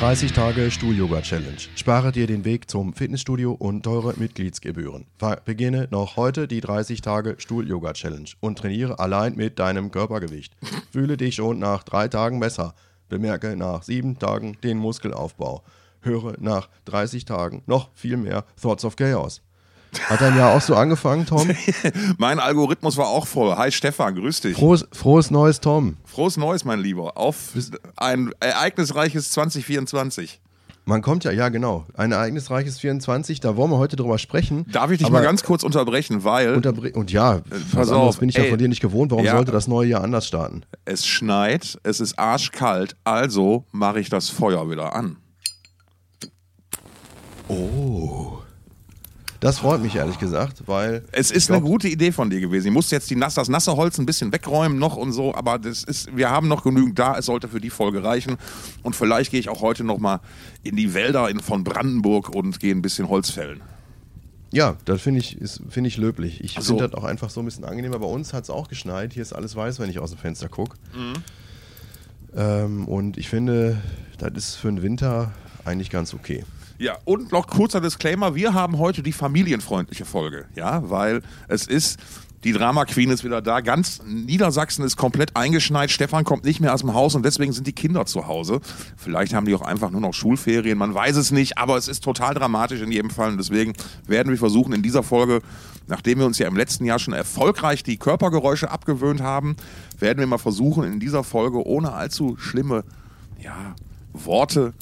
Die 30 Tage Stuhl-Yoga-Challenge. Spare dir den Weg zum Fitnessstudio und teure Mitgliedsgebühren. Beginne noch heute die 30 Tage Stuhl-Yoga-Challenge und trainiere allein mit deinem Körpergewicht. Fühle dich schon nach drei Tagen besser. Bemerke nach sieben Tagen den Muskelaufbau. Höre nach 30 Tagen noch viel mehr Thoughts of Chaos. Hat dein Jahr auch so angefangen, Tom? Mein Algorithmus war auch voll. Hi Stefan, grüß dich. Frohes, frohes neues Tom. Frohes Neues, mein Lieber. Auf ein ereignisreiches 2024. Man kommt ja, ja genau, ein ereignisreiches 24, da wollen wir heute drüber sprechen. Darf ich dich mal ganz kurz unterbrechen, weil unterbre und ja, was pass anderes bin ich ja ey. von dir nicht gewohnt. Warum Ja. sollte das neue Jahr anders starten? es schneit, es ist arschkalt, also mache ich das Feuer wieder an. Das freut mich ehrlich gesagt, weil Es ist eine gute Idee von dir gewesen. Ich musste jetzt die nass, das nasse Holz ein bisschen wegräumen noch und so, aber das ist, wir haben noch genügend da. Es sollte für die Folge reichen. Und vielleicht gehe ich auch heute noch mal in die Wälder in, von Brandenburg und gehe ein bisschen Holz fällen. ja, das finde ich, finde ich löblich. Ich Ach so. finde das auch einfach so ein bisschen angenehmer. Bei uns hat es auch geschneit. Hier ist alles weiß, wenn ich aus dem Fenster gucke. Mhm. Ähm, und ich finde, das ist für den Winter eigentlich ganz okay. Ja, und noch kurzer Disclaimer: Wir haben heute die familienfreundliche Folge, ja, weil es ist. Die Drama Queen ist wieder da. Ganz Niedersachsen ist komplett eingeschneit. Stefan kommt nicht mehr aus dem Haus und deswegen sind die Kinder zu Hause. Vielleicht haben die auch einfach nur noch Schulferien. Man weiß es nicht, aber es ist total dramatisch in jedem Fall. Und deswegen werden wir versuchen, in dieser Folge, nachdem wir uns ja im letzten Jahr schon erfolgreich die Körpergeräusche abgewöhnt haben, werden wir mal versuchen, in dieser Folge ohne allzu schlimme ja, Worte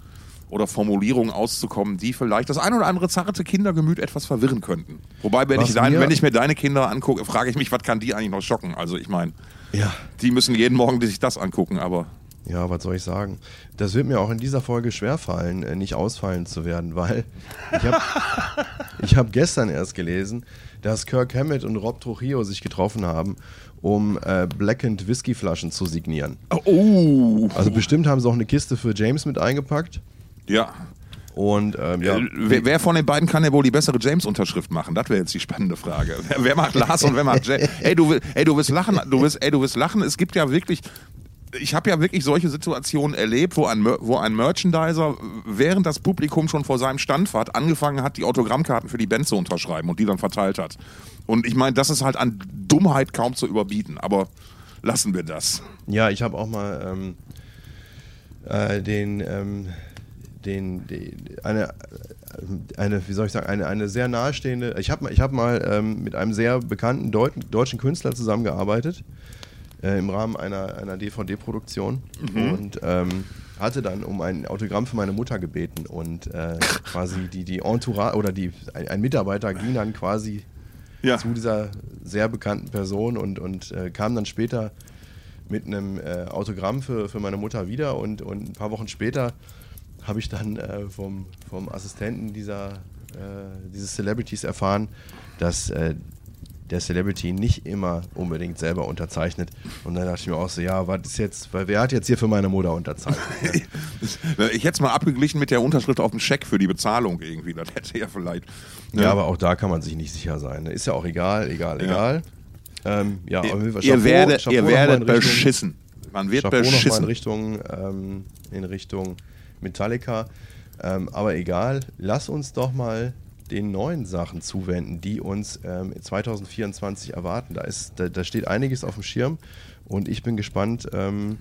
oder Formulierungen auszukommen, die vielleicht das ein oder andere zarte Kindergemüt etwas verwirren könnten. Wobei, wenn, ich, dein, mir- wenn ich mir deine Kinder angucke, frage ich mich, was kann die eigentlich noch schocken? Also ich meine, Ja. die müssen jeden Morgen sich das angucken, aber Ja, was soll ich sagen? Das wird mir auch in dieser Folge schwerfallen, äh, nicht ausfallen zu werden, weil ich habe hab gestern erst gelesen, dass Kirk Hammett und Rob Trujillo sich getroffen haben, um äh, Blackened Whiskyflaschen zu signieren. oh, Also bestimmt haben sie auch eine Kiste für James mit eingepackt. Ja. Und ähm, ja, Äh, Wer, wer von den beiden kann ja wohl die bessere James-Unterschrift machen? Das wäre jetzt die spannende Frage. Wer, wer macht Lars und wer macht James? Ey, du, ey, du wirst lachen. Du wirst, ey, du wirst lachen. Es gibt ja wirklich. Ich habe ja wirklich solche Situationen erlebt, wo ein, wo ein Merchandiser, während das Publikum schon vor seinem Stand war, angefangen hat, die Autogrammkarten für die Band zu unterschreiben und die dann verteilt hat. Und ich meine, das ist halt an Dummheit kaum zu überbieten. Aber lassen wir das. Ja, ich habe auch mal ähm, äh, den, ähm, den, die, eine, eine, wie soll ich sagen, eine, eine sehr nahestehende, ich habe ich hab mal ähm, mit einem sehr bekannten Deut deutschen Künstler zusammengearbeitet, äh, im Rahmen einer, einer DVD-Produktion und ähm, hatte dann um ein Autogramm für meine Mutter gebeten und äh, quasi die, die Entourage oder die, ein, ein Mitarbeiter ging dann quasi Ja. zu dieser sehr bekannten Person und, und äh, kam dann später mit einem äh, Autogramm für, für meine Mutter wieder und, und ein paar Wochen später habe ich dann äh, vom, vom Assistenten dieser, äh, dieses Celebrities erfahren, dass äh, der Celebrity nicht immer unbedingt selber unterzeichnet. Und dann dachte ich mir auch so, ja, was ist jetzt, weil wer hat jetzt hier für meine Mutter unterzeichnet? Ich hätte es mal abgeglichen mit der Unterschrift auf dem Scheck für die Bezahlung irgendwie. Das hätte ja vielleicht. ja, aber auch da kann man sich nicht sicher sein. ne? Ist ja auch egal, egal, Ja. egal. Ähm, ja, ihr Chapeau- werdet, Chapeau ihr werdet beschissen. Man wird Chapeau nochmal in beschissen. Richtung, ähm, in Richtung Metallica. Ähm, aber egal, lass uns doch mal den neuen Sachen zuwenden, die uns ähm, 2024 erwarten. Da, ist, da, da steht einiges auf dem Schirm und ich bin gespannt. Ähm,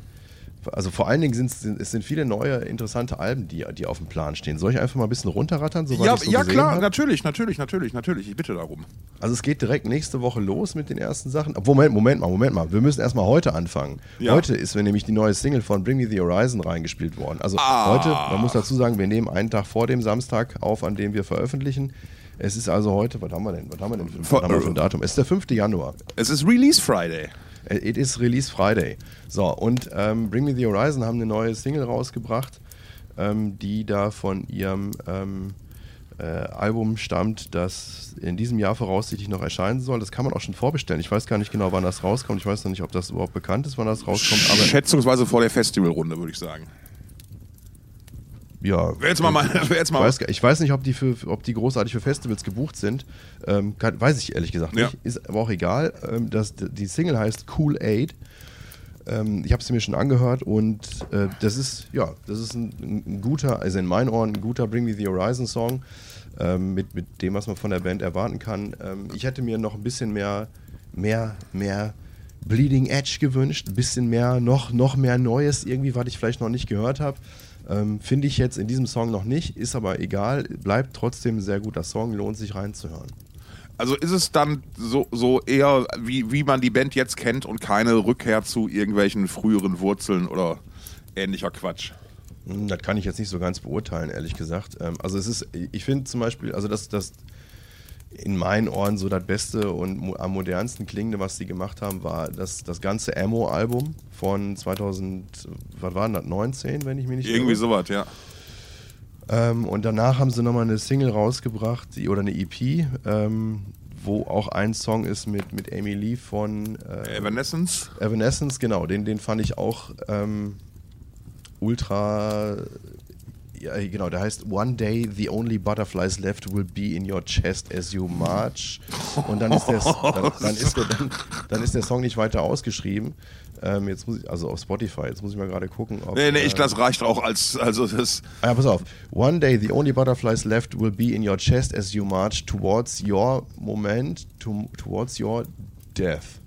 also vor allen Dingen sind es sind viele neue interessante Alben, die, die auf dem Plan stehen. Soll ich einfach mal ein bisschen runterrattern? Ja, so ja klar, hab? natürlich, natürlich, natürlich, natürlich. Ich bitte darum. Also es geht direkt nächste Woche los mit den ersten Sachen. Moment, Moment mal, Moment mal. Wir müssen erstmal heute anfangen. Ja. Heute ist mir nämlich die neue Single von Bring Me the Horizon reingespielt worden. Also Ah. heute, man muss dazu sagen, wir nehmen einen Tag vor dem Samstag auf, an dem wir veröffentlichen. Es ist also heute, was haben wir denn? Was haben wir denn für ein Datum? Es ist der 5. Januar. Es ist Release Friday. It is Release Friday. So, und ähm, Bring Me the Horizon haben eine neue Single rausgebracht, ähm, die da von ihrem ähm, äh, Album stammt, das in diesem Jahr voraussichtlich noch erscheinen soll. Das kann man auch schon vorbestellen. Ich weiß gar nicht genau, wann das rauskommt. Ich weiß noch nicht, ob das überhaupt bekannt ist, wann das rauskommt. Aber Schätzungsweise vor der Festivalrunde, würde ich sagen. Ja, jetzt mal, mal, jetzt ich mal weiß, ich weiß nicht, ob die, für, ob die großartig für Festivals gebucht sind. Ähm, kann, weiß ich ehrlich gesagt Ja. nicht. Ist aber auch egal. Ähm, das, die Single heißt Cool Aid. Ähm, ich habe es mir schon angehört und äh, das ist, ja, das ist ein, ein, guter, also in meinen Ohren ein guter Bring Me the Horizon Song ähm, mit, mit dem, was man von der Band erwarten kann. Ähm, ich hätte mir noch ein bisschen mehr, mehr, mehr Bleeding Edge gewünscht, ein bisschen mehr, noch, noch mehr Neues, irgendwie, was ich vielleicht noch nicht gehört habe. Ähm, Finde ich jetzt in diesem Song noch nicht, ist aber egal, bleibt trotzdem ein sehr guter Song, lohnt sich reinzuhören. Also ist es dann so, so eher, wie, wie man die Band jetzt kennt und keine Rückkehr zu irgendwelchen früheren Wurzeln oder ähnlicher Quatsch? Hm, das kann ich jetzt nicht so ganz beurteilen, ehrlich gesagt. Ähm, also es ist, ich finde zum Beispiel, also das, das in meinen Ohren so das Beste und am modernsten klingende, was sie gemacht haben, war das, das ganze Ammo-Album von 2000, was war denn das, 19, wenn ich mich nicht Irgendwie sowas, ja. Ähm, und danach haben sie nochmal eine Single rausgebracht, die, oder eine EP, ähm, wo auch ein Song ist mit, mit Amy Lee von äh, Evanescence. Evanescence, genau. Den, den fand ich auch ähm, ultra. Ja, genau, der heißt One Day the only butterflies left will be in your chest as you march. Und dann ist der, dann, dann ist der, dann, dann ist der Song nicht weiter ausgeschrieben. Ähm, jetzt muss ich, also auf Spotify, jetzt muss ich mal gerade gucken. Ob, nee, nee, ich, äh, das reicht auch als, also das. Ah, ja, pass auf. One day the only butterflies left will be in your chest as you march towards your moment, to, towards your death.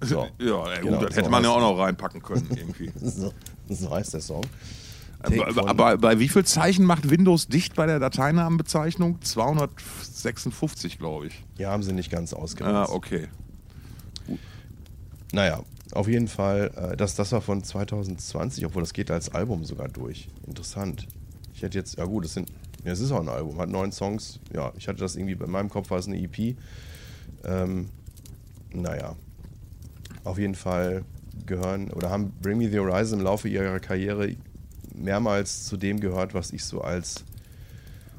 So. Ja, ey, genau, das hätte so man ja auch noch reinpacken können irgendwie. so, so heißt der Song. Aber, aber, bei wie viel Zeichen macht Windows dicht bei der Dateinamenbezeichnung? 256, glaube ich. Ja, haben sie nicht ganz ausgemacht. Ah, okay. Gut. Naja, auf jeden Fall, äh, das, das war von 2020, obwohl das geht als Album sogar durch. Interessant. Ich hätte jetzt, ja gut, es sind, ja, es ist auch ein Album, hat neun Songs. Ja, ich hatte das irgendwie, bei meinem Kopf war es eine EP. Ähm, naja, auf jeden Fall gehören oder haben Bring Me the Horizon im Laufe ihrer Karriere mehrmals zu dem gehört, was ich so als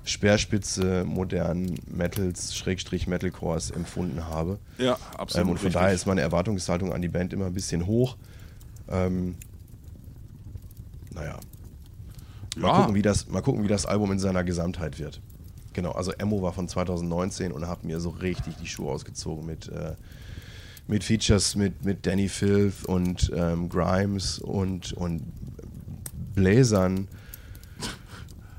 Speerspitze modernen Metals, Schrägstrich Metalcores empfunden habe. Ja, absolut. Ähm, und von richtig. daher ist meine Erwartungshaltung an die Band immer ein bisschen hoch. Ähm, naja. Mal, ja. gucken, wie das, mal gucken, wie das Album in seiner Gesamtheit wird. Genau, also Emo war von 2019 und hat mir so richtig die Schuhe ausgezogen mit, äh, mit Features mit, mit Danny Filth und ähm, Grimes und, und Bläsern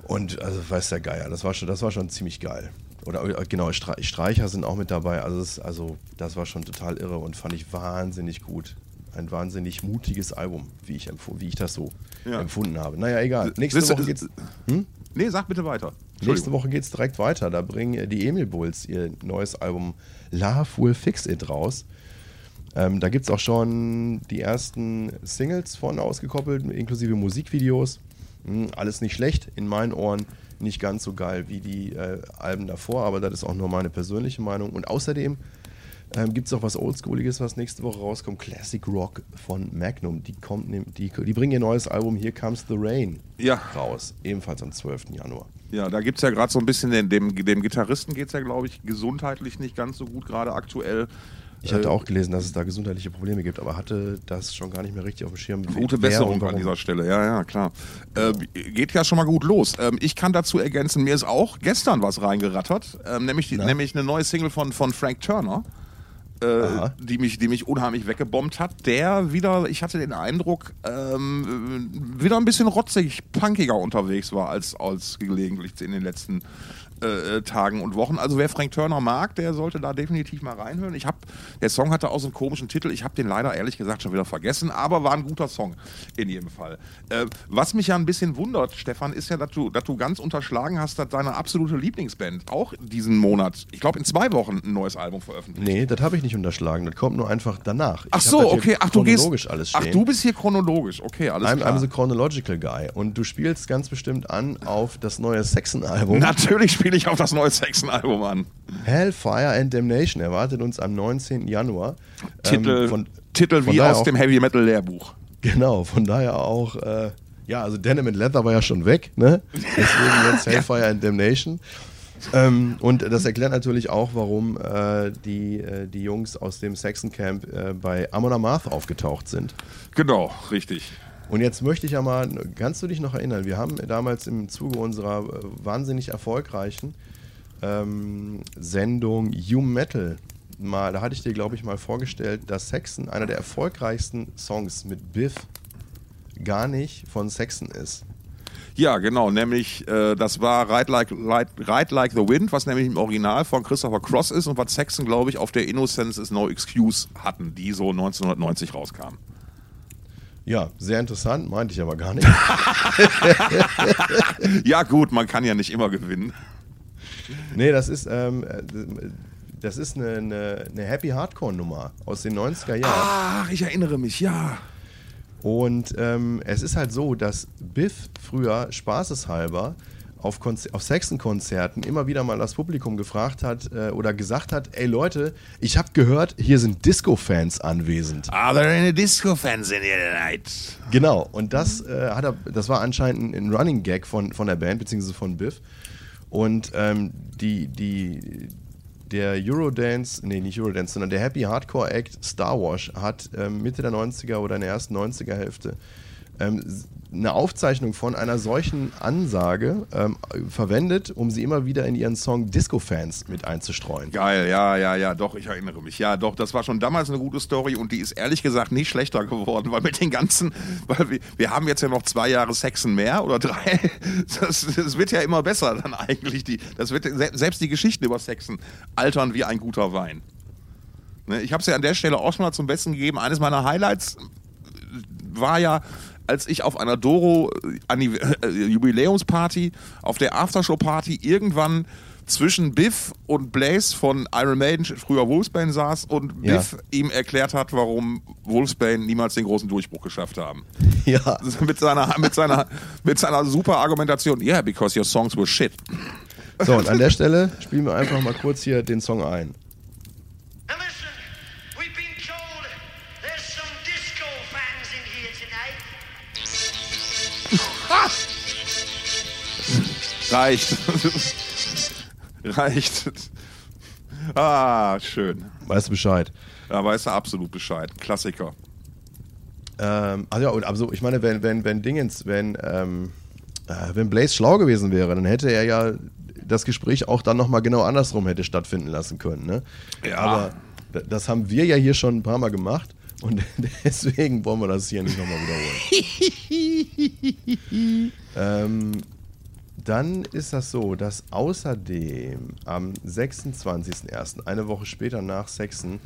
und also weiß der Geier, das war schon, das war schon ziemlich geil. Oder äh, genau, Streicher sind auch mit dabei. Also das, also das war schon total irre und fand ich wahnsinnig gut. Ein wahnsinnig mutiges Album, wie ich, wie ich das so ja. empfunden habe. Naja, egal. Nächste Woche geht's. Hm? Nee, sag bitte weiter. Nächste Woche geht's direkt weiter. Da bringen die Emil Bulls ihr neues Album Love Will Fix It raus. Ähm, da gibt es auch schon die ersten Singles von ausgekoppelt, inklusive Musikvideos. Hm, alles nicht schlecht, in meinen Ohren nicht ganz so geil wie die äh, Alben davor, aber das ist auch nur meine persönliche Meinung. Und außerdem ähm, gibt es auch was Oldschooliges, was nächste Woche rauskommt: Classic Rock von Magnum. Die, kommt, die, die bringen ihr neues Album Here Comes the Rain ja. raus, ebenfalls am 12. Januar. Ja, da gibt es ja gerade so ein bisschen, dem, dem, dem Gitarristen geht es ja, glaube ich, gesundheitlich nicht ganz so gut, gerade aktuell. Ich hatte äh, auch gelesen, dass es da gesundheitliche Probleme gibt, aber hatte das schon gar nicht mehr richtig auf dem Schirm. Gute Besserung an dieser Stelle, ja, ja, klar. Äh, geht ja schon mal gut los. Ähm, ich kann dazu ergänzen, mir ist auch gestern was reingerattert, ähm, nämlich, die, nämlich eine neue Single von, von Frank Turner. Äh, die, mich, die mich unheimlich weggebombt hat, der wieder, ich hatte den Eindruck, ähm, wieder ein bisschen rotzig, punkiger unterwegs war als, als gelegentlich in den letzten äh, Tagen und Wochen. Also wer Frank Turner mag, der sollte da definitiv mal reinhören. Ich habe, der Song hatte auch so einen komischen Titel. Ich habe den leider ehrlich gesagt schon wieder vergessen, aber war ein guter Song in jedem Fall. Äh, was mich ja ein bisschen wundert, Stefan, ist ja, dass du, dass du ganz unterschlagen hast, dass deine absolute Lieblingsband auch diesen Monat, ich glaube in zwei Wochen, ein neues Album veröffentlicht. Nee, das habe ich nicht unterschlagen. Das kommt nur einfach danach. Ach so, okay. Ach, du gehst. Alles stehen. Ach, du bist hier chronologisch. Okay, alles I'm, klar. I'm the chronological guy. Und du spielst ganz bestimmt an auf das neue Saxon-Album. Natürlich spielst spiele ich auf das neue Saxon-Album an. Hellfire and Damnation erwartet uns am 19. Januar. Titel, ähm, von, Titel von wie aus auch, dem Heavy Metal Lehrbuch. Genau, von daher auch, äh, ja, also Denim and Leather war ja schon weg, ne? Deswegen jetzt Hellfire and Damnation. Ähm, und das erklärt natürlich auch, warum äh, die, äh, die Jungs aus dem Saxon Camp äh, bei Amon Amarth aufgetaucht sind. Genau, richtig. Und jetzt möchte ich ja mal, kannst du dich noch erinnern, wir haben damals im Zuge unserer äh, wahnsinnig erfolgreichen ähm, Sendung You Metal mal, da hatte ich dir, glaube ich, mal vorgestellt, dass Saxon einer der erfolgreichsten Songs mit Biff gar nicht von Saxon ist. Ja, genau, nämlich äh, das war Ride like, Ride, Ride like the Wind, was nämlich im Original von Christopher Cross ist und was Saxon, glaube ich, auf der Innocence is No Excuse hatten, die so 1990 rauskam. Ja, sehr interessant, meinte ich aber gar nicht. ja, gut, man kann ja nicht immer gewinnen. Nee, das ist, ähm, das ist eine, eine, eine Happy Hardcore-Nummer aus den 90er Jahren. Ach, ich erinnere mich, ja. Und ähm, es ist halt so, dass Biff früher spaßeshalber auf, auf Saxon-Konzerten immer wieder mal das Publikum gefragt hat äh, oder gesagt hat, ey Leute, ich habe gehört, hier sind Disco-Fans anwesend. Are there any Disco-Fans in here tonight? Genau, und das, äh, hat er, das war anscheinend ein Running Gag von, von der Band, beziehungsweise von Biff. Und ähm, die, die, der Eurodance, nee, nicht Eurodance, sondern der Happy Hardcore Act Star Wars hat ähm, Mitte der 90er oder in der ersten 90er Hälfte ähm, eine Aufzeichnung von einer solchen Ansage ähm, verwendet, um sie immer wieder in ihren Song Disco-Fans mit einzustreuen. Geil, ja, ja, ja, doch, ich erinnere mich. Ja, doch, das war schon damals eine gute Story und die ist ehrlich gesagt nicht schlechter geworden, weil mit den ganzen, weil wir, wir haben jetzt ja noch zwei Jahre Sexen mehr oder drei. Das, das wird ja immer besser dann eigentlich. Die, das wird, selbst die Geschichten über Sexen altern wie ein guter Wein. Ne, ich habe es ja an der Stelle auch schon mal zum Besten gegeben. Eines meiner Highlights war ja als ich auf einer Doro äh, äh, Jubiläumsparty, auf der Aftershow-Party irgendwann zwischen Biff und Blaze von Iron Maiden, früher Wolfsbane, saß und ja. Biff ihm erklärt hat, warum Wolfsbane niemals den großen Durchbruch geschafft haben. Ja. Mit seiner, mit seiner, mit seiner super Argumentation. Yeah, because your songs were shit. So, und an der Stelle spielen wir einfach mal kurz hier den Song ein. Reicht. Reicht. Ah, schön. Weißt du Bescheid? Ja, weißt du absolut Bescheid. Klassiker. Ähm, also ja, und also ich meine, wenn, wenn, wenn Dingens, wenn, ähm, äh, wenn Blaze schlau gewesen wäre, dann hätte er ja das Gespräch auch dann nochmal genau andersrum hätte stattfinden lassen können. Ne? Ja. Aber das haben wir ja hier schon ein paar Mal gemacht. Und deswegen wollen wir das hier nicht nochmal wiederholen. ähm, dann ist das so, dass außerdem am 26.01., eine Woche später nach Sexen,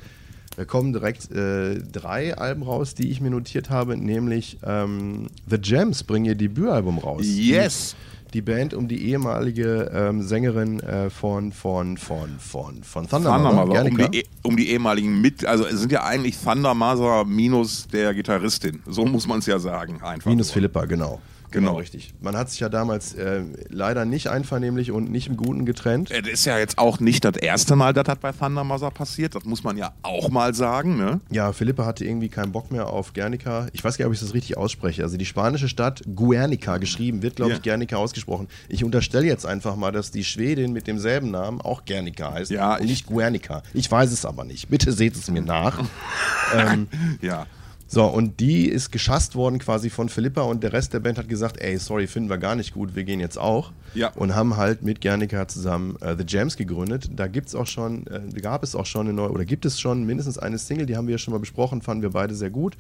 da kommen direkt äh, drei Alben raus, die ich mir notiert habe, nämlich ähm, The Gems bringen ihr Debütalbum raus. Yes! Die, die Band um die ehemalige ähm, Sängerin äh, von, von, von, von, von Thunder, Thunder Mother, um die, e, um die ehemaligen mit, also es sind ja eigentlich Thunder Mother minus der Gitarristin, so muss man es ja sagen. Einfach minus nur. Philippa, genau. Genau. genau. richtig. Man hat sich ja damals äh, leider nicht einvernehmlich und nicht im Guten getrennt. Das ist ja jetzt auch nicht das erste Mal, dass das bei Thunder Mother passiert. Das muss man ja auch mal sagen, ne? Ja, Philippa hatte irgendwie keinen Bock mehr auf Guernica. Ich weiß gar nicht, ob ich das richtig ausspreche. Also die spanische Stadt Guernica geschrieben, wird, glaube ich, Guernica ausgesprochen. Ich unterstelle jetzt einfach mal, dass die Schwedin mit demselben Namen auch Guernica heißt ja, und nicht Guernica. Ich weiß es aber nicht. Bitte seht es mir nach. ähm, ja. So, und die ist geschasst worden quasi von Philippa und der Rest der Band hat gesagt, ey, sorry, finden wir gar nicht gut, wir gehen jetzt auch. Ja. Und haben halt mit Gernika zusammen äh, The Jams gegründet. Da gibt's auch schon, äh, gab es auch schon eine neue, oder gibt es schon mindestens eine Single, die haben wir ja schon mal besprochen, fanden wir beide sehr gut.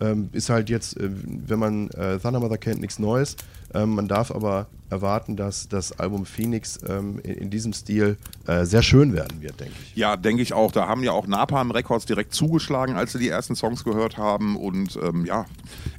Ähm, ist halt jetzt, äh, wenn man äh, Thunder Mother kennt, nichts Neues. Ähm, man darf aber erwarten, dass das Album Phoenix ähm, in, in, diesem Stil äh, sehr schön werden wird, denke ich. Ja, denke ich auch. Da haben ja auch Napalm Records direkt zugeschlagen, als sie die ersten Songs gehört haben. Und ähm, ja,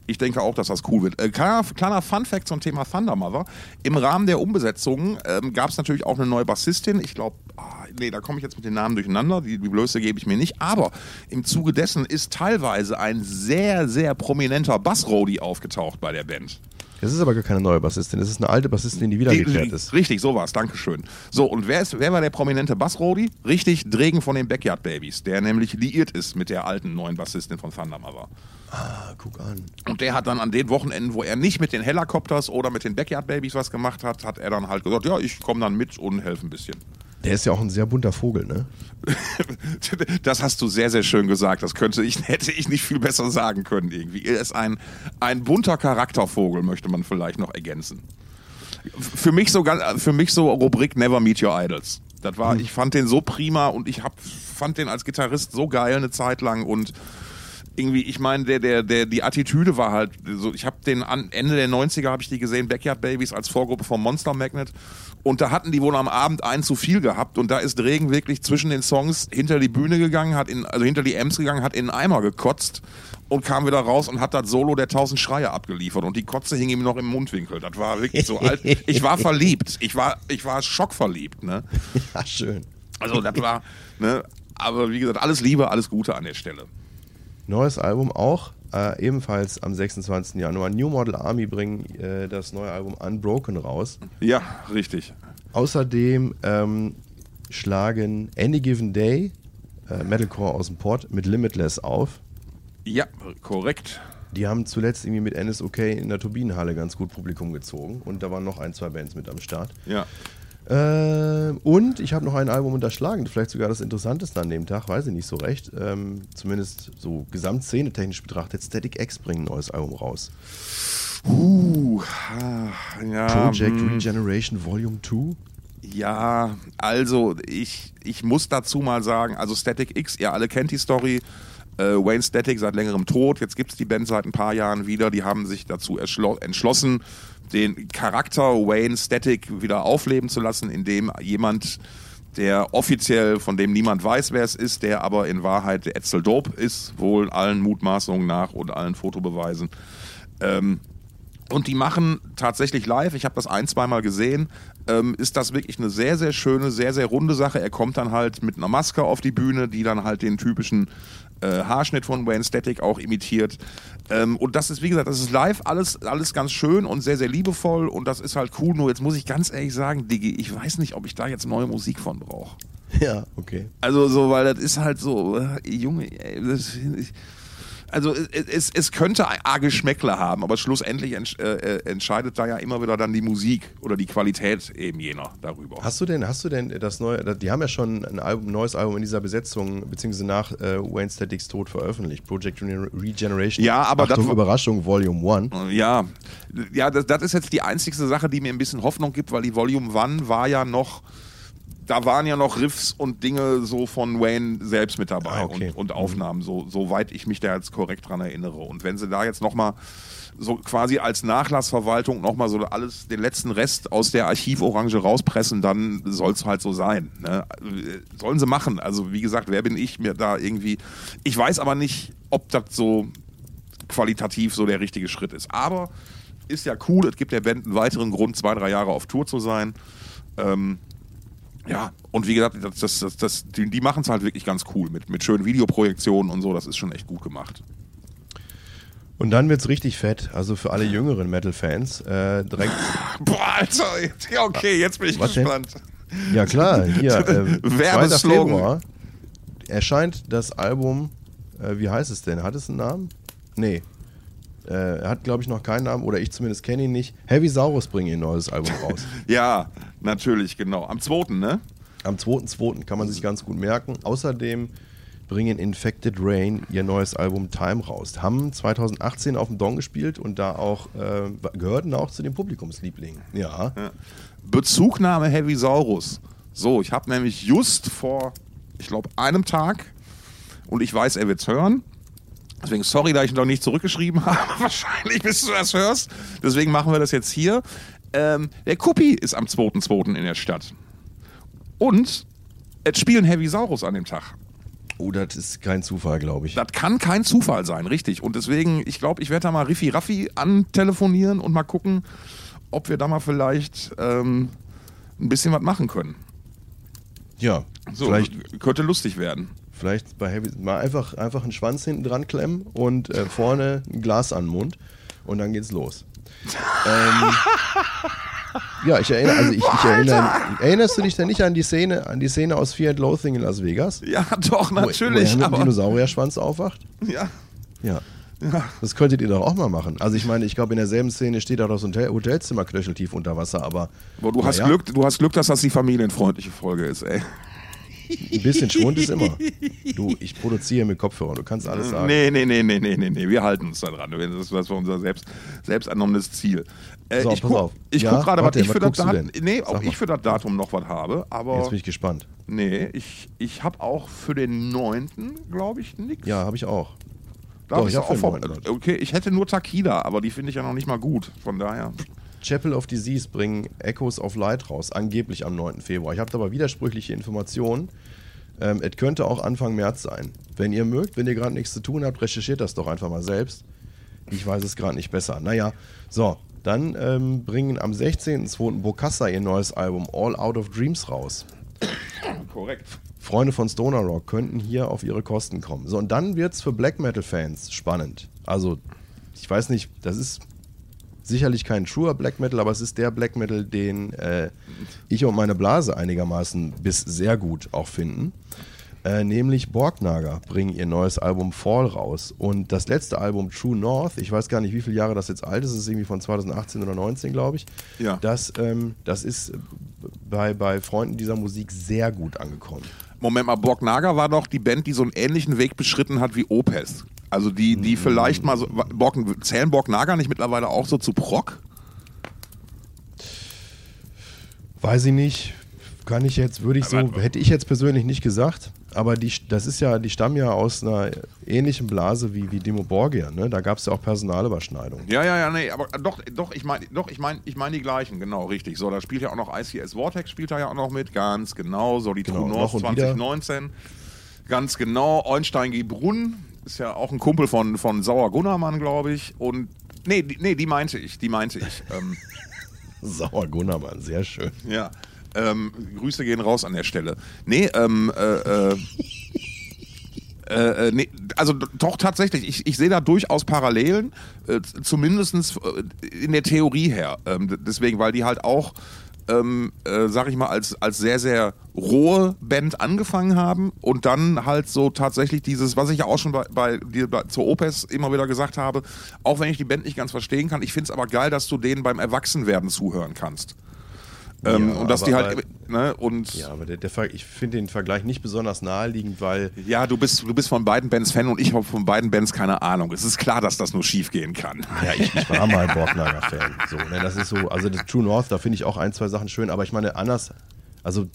ich denke auch, dass das cool wird. Äh, kleiner, kleiner Fun-Fact zum Thema Thunder Mother. Im Rahmen der Umbesetzung ähm, gab es natürlich auch eine neue Bassistin. Ich glaube, ah, nee, da komme ich jetzt mit den Namen durcheinander. Die, die Blöße gebe ich mir nicht. Aber im Zuge dessen ist teilweise ein sehr, sehr prominenter Bassrodi aufgetaucht bei der Band. Das ist aber gar keine neue Bassistin, das ist eine alte Bassistin, die wiedergekehrt ist. Richtig, so war es, Dankeschön. So, und wer, ist, wer war der prominente Bassrodi? Richtig, Dregen von den Backyard Babies, der nämlich liiert ist mit der alten neuen Bassistin von Thunder Mother. Ah, guck an. Und der hat dann an den Wochenenden, wo er nicht mit den Helicopters oder mit den Backyard Babies was gemacht hat, hat er dann halt gesagt, ja, ich komme dann mit und helfe ein bisschen. Der ist ja auch ein sehr bunter Vogel, ne? das hast du sehr, sehr schön gesagt. Das könnte ich, hätte ich nicht viel besser sagen können irgendwie. Er ist ein, ein bunter Charaktervogel, möchte man vielleicht noch ergänzen. Für mich so, für mich so Rubrik Never Meet Your Idols. Das war, ich fand den so prima und ich hab, fand den als Gitarrist so geil eine Zeit lang und irgendwie, ich meine, der, der, der, die Attitüde war halt so, ich habe den an Ende der 90er habe ich die gesehen, Backyard Babies als Vorgruppe vom Monster Magnet und da hatten die wohl am Abend einen zu viel gehabt und da ist Regen wirklich zwischen den Songs hinter die Bühne gegangen, hat in, also hinter die Ems gegangen, hat in einen Eimer gekotzt und kam wieder raus und hat das Solo der tausend Schreie abgeliefert und die Kotze hing ihm noch im Mundwinkel. Das war wirklich so alt. Ich war verliebt. Ich war, ich war schockverliebt, ne? Ja, schön. Also das war, ne? Aber wie gesagt, alles Liebe, alles Gute an der Stelle. Neues Album auch, äh, ebenfalls am 26. Januar. New Model Army bringen äh, das neue Album Unbroken raus. Ja, richtig. Außerdem ähm, schlagen Any Given Day, äh, Metalcore aus dem Port, mit Limitless auf. Ja, korrekt. Die haben zuletzt irgendwie mit NSOK in der Turbinenhalle ganz gut Publikum gezogen und da waren noch ein, zwei Bands mit am Start. Ja. Äh, und ich habe noch ein Album unterschlagen, vielleicht sogar das interessanteste an dem Tag, weiß ich nicht so recht. Ähm, zumindest so gesamtszene technisch betrachtet, Static X bringt ein neues Album raus. Uh, ja. Project hm. Regeneration Volume 2. Ja, also ich, ich muss dazu mal sagen, also Static X, ihr alle kennt die Story. Äh, Wayne Static seit längerem tot, jetzt gibt es die Band seit ein paar Jahren wieder. Die haben sich dazu entschlossen, den Charakter Wayne Static wieder aufleben zu lassen, indem jemand, der offiziell, von dem niemand weiß, wer es ist, der aber in Wahrheit Etzel Dope ist, wohl allen Mutmaßungen nach und allen Fotobeweisen. Ähm, und die machen tatsächlich live, ich habe das ein, zweimal gesehen, ähm, ist das wirklich eine sehr, sehr schöne, sehr, sehr runde Sache. Er kommt dann halt mit einer Maske auf die Bühne, die dann halt den typischen äh, Haarschnitt von Wayne Static auch imitiert. Ähm, und das ist, wie gesagt, das ist live alles, alles ganz schön und sehr, sehr liebevoll und das ist halt cool. Nur jetzt muss ich ganz ehrlich sagen, Diggi, ich weiß nicht, ob ich da jetzt neue Musik von brauche. Ja, okay. Also so, weil das ist halt so, äh, Junge, ey, das, ich, also es, es könnte arge Geschmäckle haben, aber schlussendlich entsch äh, entscheidet da ja immer wieder dann die Musik oder die Qualität eben jener darüber. Hast du denn, hast du denn das neue, die haben ja schon ein, Album, neues Album in dieser Besetzung, beziehungsweise nach äh, Wayne Statics Tod veröffentlicht, Project Regeneration. Ja, aber Achtung, das Überraschung, Volume 1. Ja, ja das, das ist jetzt die einzigste Sache, die mir ein bisschen Hoffnung gibt, weil die Volume 1 war ja noch da waren ja noch Riffs und Dinge so von Wayne selbst mit dabei Ah, okay. und, und Aufnahmen, so, soweit ich mich da jetzt korrekt dran erinnere. Und wenn sie da jetzt nochmal so quasi als Nachlassverwaltung nochmal so alles, den letzten Rest aus der Archivorange rauspressen, dann soll es halt so sein. Ne? Äh, Sollen sie machen. Also wie gesagt, wer bin ich mir da irgendwie. Ich weiß aber nicht, ob das so qualitativ so der richtige Schritt ist. Aber ist ja cool, es gibt der Band einen weiteren Grund, zwei, drei Jahre auf Tour zu sein. Ähm, ja, und wie gesagt, das, das, das, das, die, die machen es halt wirklich ganz cool mit, mit schönen Videoprojektionen und so. Das ist schon echt gut gemacht. Und dann wird's richtig fett, also für alle jüngeren Metal-Fans. Äh, direkt, Boah, Alter, jetzt- ja, okay, jetzt bin ich Was denn? gespannt. ja klar, hier, äh, 2. Werbeslogan. Februar erscheint das Album, äh, wie heißt es denn? Hat es einen Namen? Nee. Äh, er hat, glaube ich, noch keinen Namen, oder ich zumindest kenne ihn nicht. Heavy Saurus bringen ihr neues Album raus. Ja, natürlich, genau. Am 2., ne? Am 2.2. kann man sich ganz gut merken. Außerdem bringen Infected Rain ihr neues Album Time raus. Haben 2018 auf dem Don gespielt und da auch äh, gehörten auch zu den Publikumslieblingen. Ja. Ja. Bezugnahme Heavy Saurus. So, ich habe nämlich just vor, ich glaube, einem Tag, und ich weiß, er wird's hören. Deswegen sorry, da ich noch nicht zurückgeschrieben habe, wahrscheinlich, bis du das hörst. Deswegen machen wir das jetzt hier. Ähm, der Kuppi ist am 2.2. in der Stadt. Und es spielen Heavy Saurus an dem Tag. Oh, das ist kein Zufall, glaube ich. Das kann kein Zufall sein, richtig. Und deswegen, ich glaube, ich werde da mal Riffi Raffi antelefonieren und mal gucken, ob wir da mal vielleicht ähm, ein bisschen was machen können. Ja, So, vielleicht, könnte lustig werden. Vielleicht bei Heavy mal einfach, einfach einen Schwanz hinten dran klemmen und äh, vorne ein Glas an den Mund und dann geht's los. ähm, ja, ich erinnere, also ich, ich erinnere, erinnerst du dich denn nicht an die Szene, an die Szene aus and Loathing in Las Vegas? Ja, doch, Wo- natürlich. Wo er mit dem Dinosaurierschwanz aufwacht? ja, Ja. ja. Das könntet ihr doch auch mal machen. Also ich meine, ich glaube, in derselben Szene steht auch das Hotel Hotelzimmer knöcheltief unter Wasser, aber. Boah, du, hast naja. Glück, du hast Glück, dass das die familienfreundliche Folge ist, ey. Ein bisschen Schwund ist immer. Du, ich produziere mit Kopfhörern, du kannst alles sagen. Nee, nee, nee, nee, nee, nee, nee. Wir halten uns da dran. Das ist unser selbst, selbst annommenes Ziel. Äh, So, ich pass guck, auf. Ich Ja, gucke gerade, was ich was für das Datum. Nee, Sag ob mal. ich für das Datum noch was habe, aber. Jetzt bin ich gespannt. Nee, ich, ich habe auch für den 9. glaube ich nichts. Ja, habe ich auch. da doch, ich auch vor- 9. Okay, ich hätte nur Takida, aber die finde ich ja noch nicht mal gut. Von daher. Chapel of Disease bringen Echoes of Light raus, angeblich am 9. Februar. Ich habe aber widersprüchliche Informationen. Ähm, es könnte auch Anfang März sein. Wenn ihr mögt, wenn ihr gerade nichts zu tun habt, recherchiert das doch einfach mal selbst. Ich weiß es gerade nicht besser. Naja, so, dann ähm, bringen am 16.02. Bokassa ihr neues Album All Out of Dreams raus. Korrekt. Freunde von Stoner Rock könnten hier auf ihre Kosten kommen. So, und dann wird es für Black Metal-Fans spannend. Also, ich weiß nicht, das ist sicherlich kein truer Black Metal, aber es ist der Black Metal, den äh, ich und meine Blase einigermaßen bis sehr gut auch finden. Äh, nämlich Borgnager bringen ihr neues Album Fall raus. Und das letzte Album True North, ich weiß gar nicht, wie viele Jahre das jetzt alt ist, es ist irgendwie von 2018 oder 19, glaube ich. Ja. Das, ähm, das ist bei, bei Freunden dieser Musik sehr gut angekommen. Moment mal, Borgnaga war doch die Band, die so einen ähnlichen Weg beschritten hat wie Opeth. Also die, die vielleicht mal so. Borg, zählen Borgnaga nicht mittlerweile auch so zu Proc? Weiß ich nicht. Kann ich jetzt, würde ich so, hätte ich jetzt persönlich nicht gesagt. Aber die, das ist ja, die stammen ja aus einer ähnlichen Blase wie, wie Dimo Borgia, ne? Da gab es ja auch Personalüberschneidungen. Ja, ja, ja, nee, aber doch, doch, ich meine, doch, ich meine, ich meine die gleichen, genau, richtig. So, da spielt ja auch noch ICS Vortex, spielt da ja auch noch mit, ganz genau. So, die Genau, True North und wieder. 2019, ganz genau. Einstein G. Brunn ist ja auch ein Kumpel von, von Sauer Gunnermann, glaube ich. Und, nee, die, nee, die meinte ich, die meinte ich. ähm, Sauer Gunnermann, sehr schön. Ja. Ähm, Grüße gehen raus an der Stelle. Nee, ähm, äh, äh, äh, äh, nee, also doch tatsächlich, ich, ich sehe da durchaus Parallelen, äh, zumindest in der Theorie her. Ähm, deswegen, weil die halt auch, ähm, äh, sag ich mal, als, als sehr, sehr rohe Band angefangen haben und dann halt so tatsächlich dieses, was ich ja auch schon bei, bei, bei zur Opes immer wieder gesagt habe, auch wenn ich die Band nicht ganz verstehen kann, ich finde es aber geil, dass du denen beim Erwachsenwerden zuhören kannst. Ähm, Ja, und dass aber- die halt, ne, und Ja, aber der, der, ich finde den Vergleich nicht besonders naheliegend, weil ja, du bist, du bist von beiden Bands Fan und ich habe von beiden Bands keine Ahnung. Es ist klar, dass das nur schief gehen kann. Ja, ich, ich war mal Borgnager-Fan. So, ne, das ist so, also das True North, da finde ich auch ein, zwei Sachen schön, aber ich meine, anders, also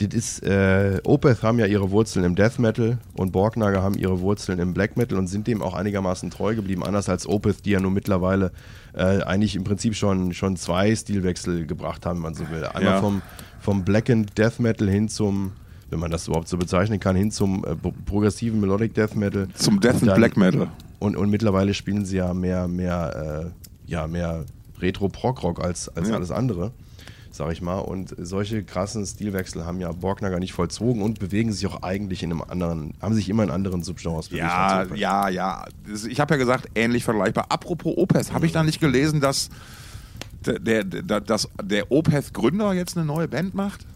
das ist, äh, Opeth haben ja ihre Wurzeln im Death Metal und Borgnager haben ihre Wurzeln im Black Metal und sind dem auch einigermaßen treu geblieben, anders als Opeth, die ja nun mittlerweile äh, eigentlich im Prinzip schon, schon zwei Stilwechsel gebracht haben, wenn man so will. Einmal Ja. vom, vom Blackened Death Metal hin zum, wenn man das überhaupt so bezeichnen kann, hin zum äh, pro- progressiven Melodic Death Metal. Zum Death Und and Black Metal. und, und mittlerweile spielen sie ja mehr, mehr, äh, ja, mehr Retro-Prog-Rock als, als Ja. alles andere, sag ich mal. Und solche krassen Stilwechsel haben ja Borgnager nicht vollzogen und bewegen sich auch eigentlich in einem anderen, haben sich immer in anderen Subgenres bewegt. Ja, ja, ja. Ich habe ja gesagt, ähnlich vergleichbar. Apropos Opeth, habe ich da nicht gelesen, dass der, der, der, dass der Opeth-Gründer jetzt eine neue Band macht?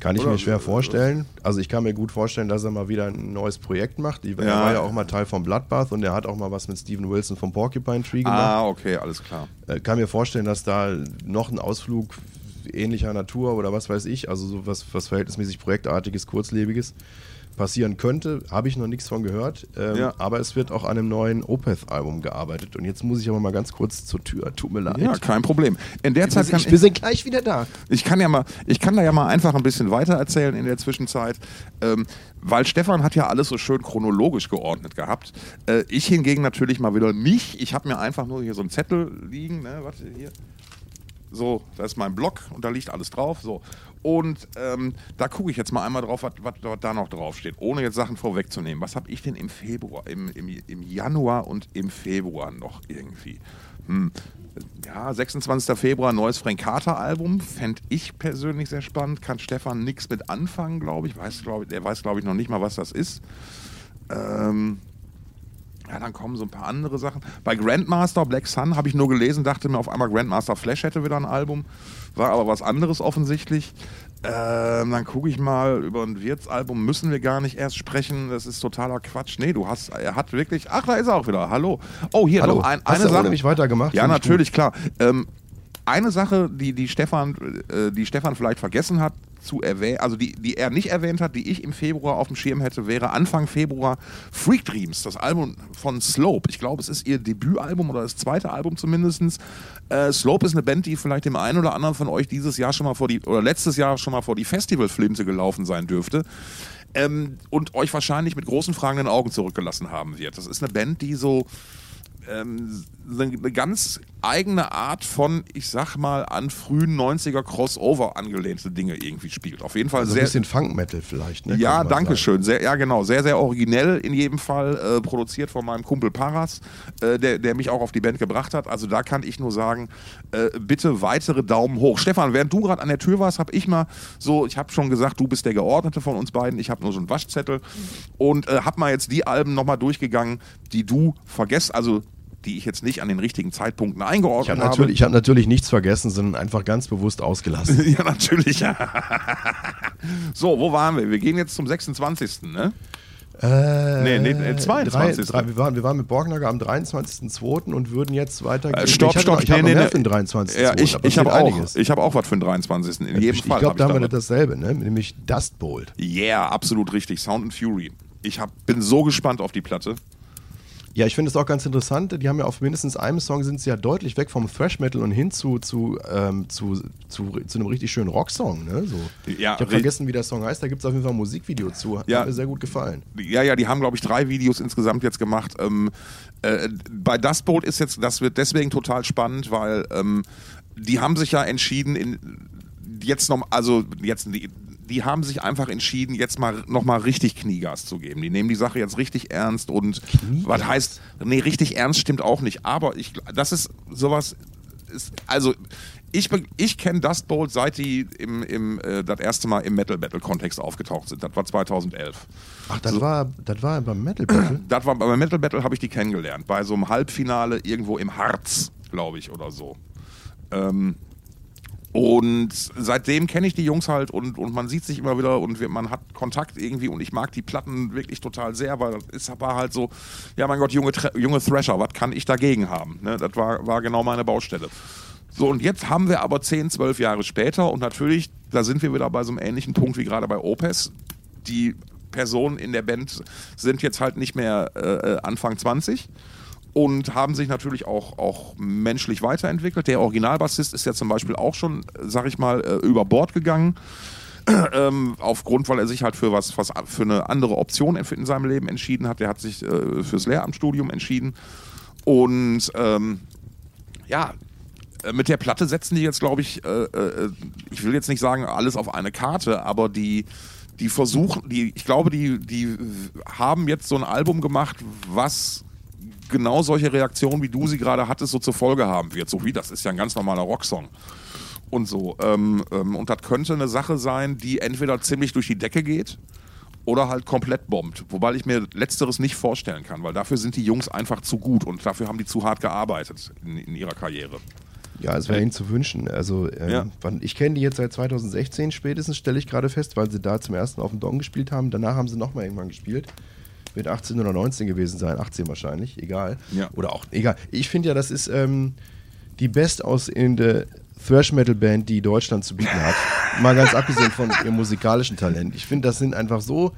Kann ich Oder- mir schwer vorstellen. Also ich kann mir gut vorstellen, dass er mal wieder ein neues Projekt macht. Er Ja. war ja auch mal Teil von Bloodbath und er hat auch mal was mit Steven Wilson vom Porcupine Tree gemacht. Ah, okay, alles klar. Äh, kann mir vorstellen, dass da noch ein Ausflug ähnlicher Natur oder was weiß ich, also so was, was verhältnismäßig projektartiges, kurzlebiges passieren könnte. Habe ich noch nichts von gehört. Ähm, Ja. Aber es wird auch an einem neuen Opeth-Album gearbeitet. Und jetzt muss ich aber mal ganz kurz zur Tür. Tut mir leid. Ja, kein Problem. In der Zeit kann ich, wir sind gleich wieder da. Ich kann ja mal, ich kann da ja mal einfach ein bisschen weiter erzählen in der Zwischenzeit, ähm, weil Stefan hat ja alles so schön chronologisch geordnet gehabt. Äh, ich hingegen natürlich mal wieder nicht. Ich habe mir einfach nur hier so einen Zettel liegen, ne, warte hier. So, da ist mein Blog und da liegt alles drauf. So. Und ähm, da gucke ich jetzt mal einmal drauf, was, da noch draufsteht, ohne jetzt Sachen vorwegzunehmen. Was habe ich denn im Februar, im, im, im Januar und im Februar noch irgendwie? Hm. Ja, 26. Februar, neues Frank Carter-Album. Fände ich persönlich sehr spannend. Kann Stefan nichts mit anfangen, glaube ich. Weiß, glaub. Der weiß, glaube ich, noch nicht mal, was das ist. Ähm, ja, dann kommen so ein paar andere Sachen. Bei Grandmaster Black Sun habe ich nur gelesen, dachte mir auf einmal, Grandmaster Flash hätte wieder ein Album. War aber was anderes offensichtlich. Ähm, dann gucke ich mal, über ein Wirtsalbum müssen wir gar nicht erst sprechen. Das ist totaler Quatsch. Nee, du hast, er hat wirklich. Ach, da ist er auch wieder. Hallo. Oh, hier Hallo. noch ein, Hast eine du Sache. ohne mich weitergemacht? Ja, natürlich, klar. Ähm, eine Sache, die, die, Stefan, äh, die Stefan vielleicht vergessen hat zu erwähnen, also die, die er nicht erwähnt hat, die ich im Februar auf dem Schirm hätte, wäre Anfang Februar Freak Dreams, das Album von Slope. Ich glaube, es ist ihr Debütalbum oder das zweite Album zumindest. Äh, Slope ist eine Band, die vielleicht dem einen oder anderen von euch dieses Jahr schon mal vor die, oder letztes Jahr schon mal vor die Festivalflinte gelaufen sein dürfte. Ähm, und euch wahrscheinlich mit großen fragenden Augen zurückgelassen haben wird. Das ist eine Band, die so ähm, eine ganz eigene Art von, ich sag mal, an frühen 90er Crossover angelehnte Dinge irgendwie spielt. Auf jeden Fall also sehr. Ein bisschen Funk-Metal vielleicht, ne? Ja, danke schön. Sehr, ja, genau. Sehr, sehr originell in jedem Fall. Äh, produziert von meinem Kumpel Paras, äh, der, der mich auch auf die Band gebracht hat. Also da kann ich nur sagen, äh, bitte weitere Daumen hoch. Stefan, während du gerade an der Tür warst, habe ich mal so, ich habe schon gesagt, du bist der Geordnete von uns beiden. Ich habe nur so einen Waschzettel und äh, habe mal jetzt die Alben nochmal durchgegangen, die du vergesst, also die ich jetzt nicht an den richtigen Zeitpunkten eingeordnet ich hab habe. Ich habe natürlich nichts vergessen, sondern einfach ganz bewusst ausgelassen. ja, natürlich. so, wo waren wir? Wir gehen jetzt zum 26. Ne? Äh, Nee, nee, äh, 22.. Drei, drei, wir, waren, wir waren mit Borgnager am 23.02. und würden jetzt weitergehen. Äh, stopp, ich hatte stopp, ich habe nee, noch nee, für den nee. 23. Ja, ich, ich habe auch, ich hab auch was für den 23. In jedem ich Fall. glaube, da haben wir damit- dasselbe, ne? nämlich Dust Bolt. Yeah, absolut richtig. Sound and Fury. Ich hab, bin so gespannt auf die Platte. Ja, ich finde es auch ganz interessant. Die haben ja auf mindestens einem Song sind sie ja deutlich weg vom Thrash Metal und hin zu, zu, ähm, zu, zu, zu einem richtig schönen Rocksong. Ne? So. Ja, ich habe vergessen, wie der Song heißt. Da gibt es auf jeden Fall ein Musikvideo zu. Hat Ja. mir sehr gut gefallen. Ja, ja, die haben, glaube ich, drei Videos insgesamt jetzt gemacht. Ähm, äh, bei Dust Bolt ist jetzt, das wird deswegen total spannend, weil ähm, die haben sich ja entschieden, in, jetzt noch, also jetzt die, haben sich einfach entschieden, jetzt mal nochmal richtig Kniegas zu geben. Die nehmen die Sache jetzt richtig ernst und was heißt, nee, richtig ernst stimmt auch nicht. Aber ich, das ist sowas, ist, also ich, ich kenne Dust Bolt seit die im, im, äh, das erste Mal im Metal Battle Kontext aufgetaucht sind. Das war 2011. Ach, das, war, das war beim Metal Battle. Das war beim Metal Battle habe ich die kennengelernt. Bei so einem Halbfinale irgendwo im Harz, glaube ich, oder so. Ähm, und seitdem kenne ich die Jungs halt und, und man sieht sich immer wieder und wir, man hat Kontakt irgendwie und ich mag die Platten wirklich total sehr, weil es war halt so, ja mein Gott, junge, junge Thrasher, was kann ich dagegen haben? Ne? Das war, war genau meine Baustelle. So, und jetzt haben wir aber 10, 12 Jahre später und natürlich, da sind wir wieder bei so einem ähnlichen Punkt wie gerade bei Opes. Die Personen in der Band sind jetzt halt nicht mehr äh, äh, Anfang 20 und haben sich natürlich auch, auch menschlich weiterentwickelt. Der Originalbassist ist ja zum Beispiel auch schon, sag ich mal, äh, über Bord gegangen. ähm, aufgrund, weil er sich halt für was, was für eine andere Option in seinem Leben entschieden hat. Der hat sich äh, fürs Lehramtsstudium entschieden. Und ähm, ja, äh, mit der Platte setzen die jetzt, glaube ich, äh, äh, ich will jetzt nicht sagen, alles auf eine Karte, aber die, die versuchen, die, ich glaube, die, die haben jetzt so ein Album gemacht, was genau solche Reaktionen, wie du sie gerade hattest, so zur Folge haben wird. So wie, das ist ja ein ganz normaler Rocksong. Und so. Ähm, ähm, und das könnte eine Sache sein, die entweder ziemlich durch die Decke geht oder halt komplett bombt. Wobei ich mir Letzteres nicht vorstellen kann, weil dafür sind die Jungs einfach zu gut und dafür haben die zu hart gearbeitet in, in ihrer Karriere. Ja, es wäre ihnen zu wünschen. Also, ähm, Ja. wann, ich kenne die jetzt seit 2016 spätestens, stelle ich gerade fest, weil sie da zum ersten auf dem Dong gespielt haben. Danach haben sie nochmal irgendwann gespielt. Wird 18 oder 19 gewesen sein, 18 wahrscheinlich, egal. Ja. Oder auch, egal. Ich finde ja, das ist ähm, die bestaussehende Thrash-Metal-Band, die Deutschland zu bieten hat. Mal ganz abgesehen von ihrem musikalischen Talent. Ich finde, das sind einfach so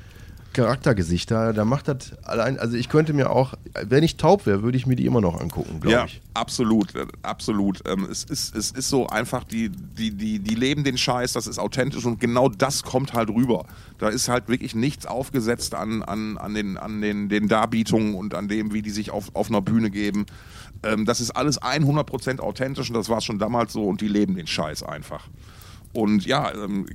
Charaktergesichter. Da macht das allein, also ich könnte mir auch, wenn ich taub wäre, würde ich mir die immer noch angucken, glaube Ja, ich. absolut, äh, absolut. Ähm, es, ist, es ist so einfach, die, die, die, die leben den Scheiß, das ist authentisch und genau das kommt halt rüber. Da ist halt wirklich nichts aufgesetzt an, an, an, den, an den, den Darbietungen und an dem, wie die sich auf, auf einer Bühne geben. Ähm, das ist alles 100% authentisch und das war schon damals so und die leben den Scheiß einfach. Und ja, ähm,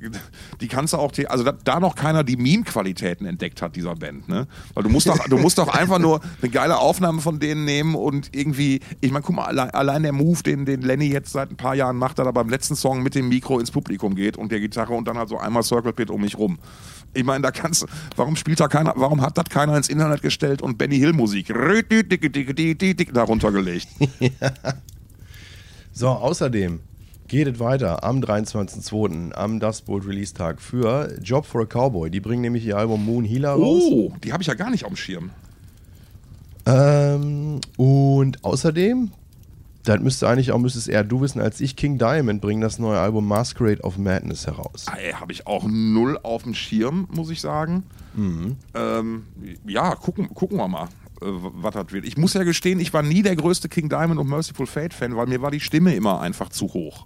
die kannst du auch, also da, da noch keiner die Meme-Qualitäten entdeckt hat, dieser Band, ne? Weil du musst doch, du musst doch einfach nur eine geile Aufnahme von denen nehmen und irgendwie, ich meine, guck mal, allein, allein der Move, den, den Lenny jetzt seit ein paar Jahren macht, da er beim letzten Song mit dem Mikro ins Publikum geht und der Gitarre und dann halt so einmal Circle Pit um mich rum. Ich meine, da kannst du, warum spielt da keiner, warum hat das keiner ins Internet gestellt und Benny Hill Musik darunter gelegt? So, außerdem geht es weiter am 23.02. am Dust Bolt Release Tag für Job for a Cowboy. Die bringen nämlich ihr Album Moon Healer raus. Oh, die habe ich ja gar nicht auf dem Schirm. Ähm, und außerdem Das müsste eigentlich auch, müsstest eher du wissen als ich. King Diamond bringen das neue Album Masquerade of Madness heraus. Ey, Habe ich auch null auf dem Schirm, muss ich sagen. Ähm, ja, gucken, gucken wir mal, äh, was das wird. Ich muss ja gestehen, ich war nie der größte King Diamond und Merciful Fate Fan, weil mir war die Stimme immer einfach zu hoch.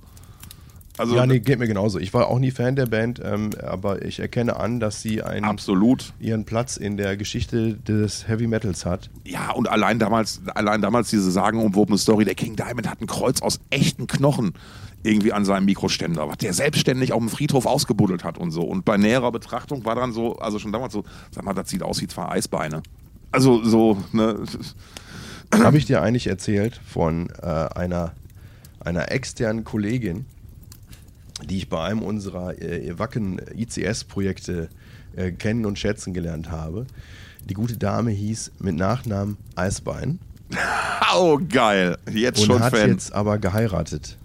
Also Ja, nee, geht mir genauso. Ich war auch nie Fan der Band, ähm, aber ich erkenne an, dass sie einen, absolut. ihren Platz in der Geschichte des Heavy Metals hat. Ja, und allein damals, allein damals diese sagenumwobene Story, der King Diamond hat ein Kreuz aus echten Knochen irgendwie an seinem Mikroständer, was der selbstständig auf dem Friedhof ausgebuddelt hat und so. Und bei näherer Betrachtung war dann so, also schon damals so, sag mal, das sieht aus wie zwei Eisbeine. Also so, ne? Habe ich dir eigentlich erzählt von äh, einer, einer externen Kollegin, die ich bei einem unserer äh, Wacken ICS-Projekte äh, kennen und schätzen gelernt habe. Die gute Dame hieß mit Nachnamen Eisbein Oh, geil. Jetzt und schon hat Fan. jetzt aber geheiratet.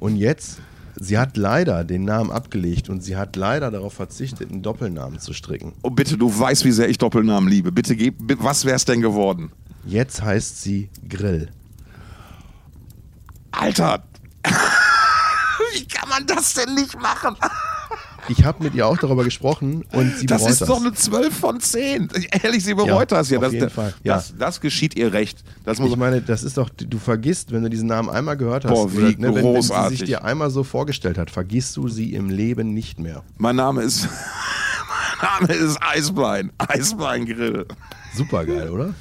Und jetzt, sie hat leider den Namen abgelegt und sie hat leider darauf verzichtet, einen Doppelnamen zu stricken. Oh, bitte, du weißt, wie sehr ich Doppelnamen liebe. Bitte gib, was wär's denn geworden? Jetzt heißt sie Grill. Alter! wie kann man das denn nicht machen? Ich habe mit ihr auch darüber gesprochen und sie Das bereut ist doch eine 12 von 10. Ehrlich, sie bereut Ja, das ja. auf Das, jeden das, Fall, ja. Das, das geschieht ihr recht. Das muss Ich meine, das ist doch, du vergisst, wenn du diesen Namen einmal gehört hast, Boah, wie oder, ne, wenn, wenn sie sich dir einmal so vorgestellt hat, vergisst du sie im Leben nicht mehr. mein Name ist. mein Name ist Eisbein. Eisbeingrill. Super geil, oder?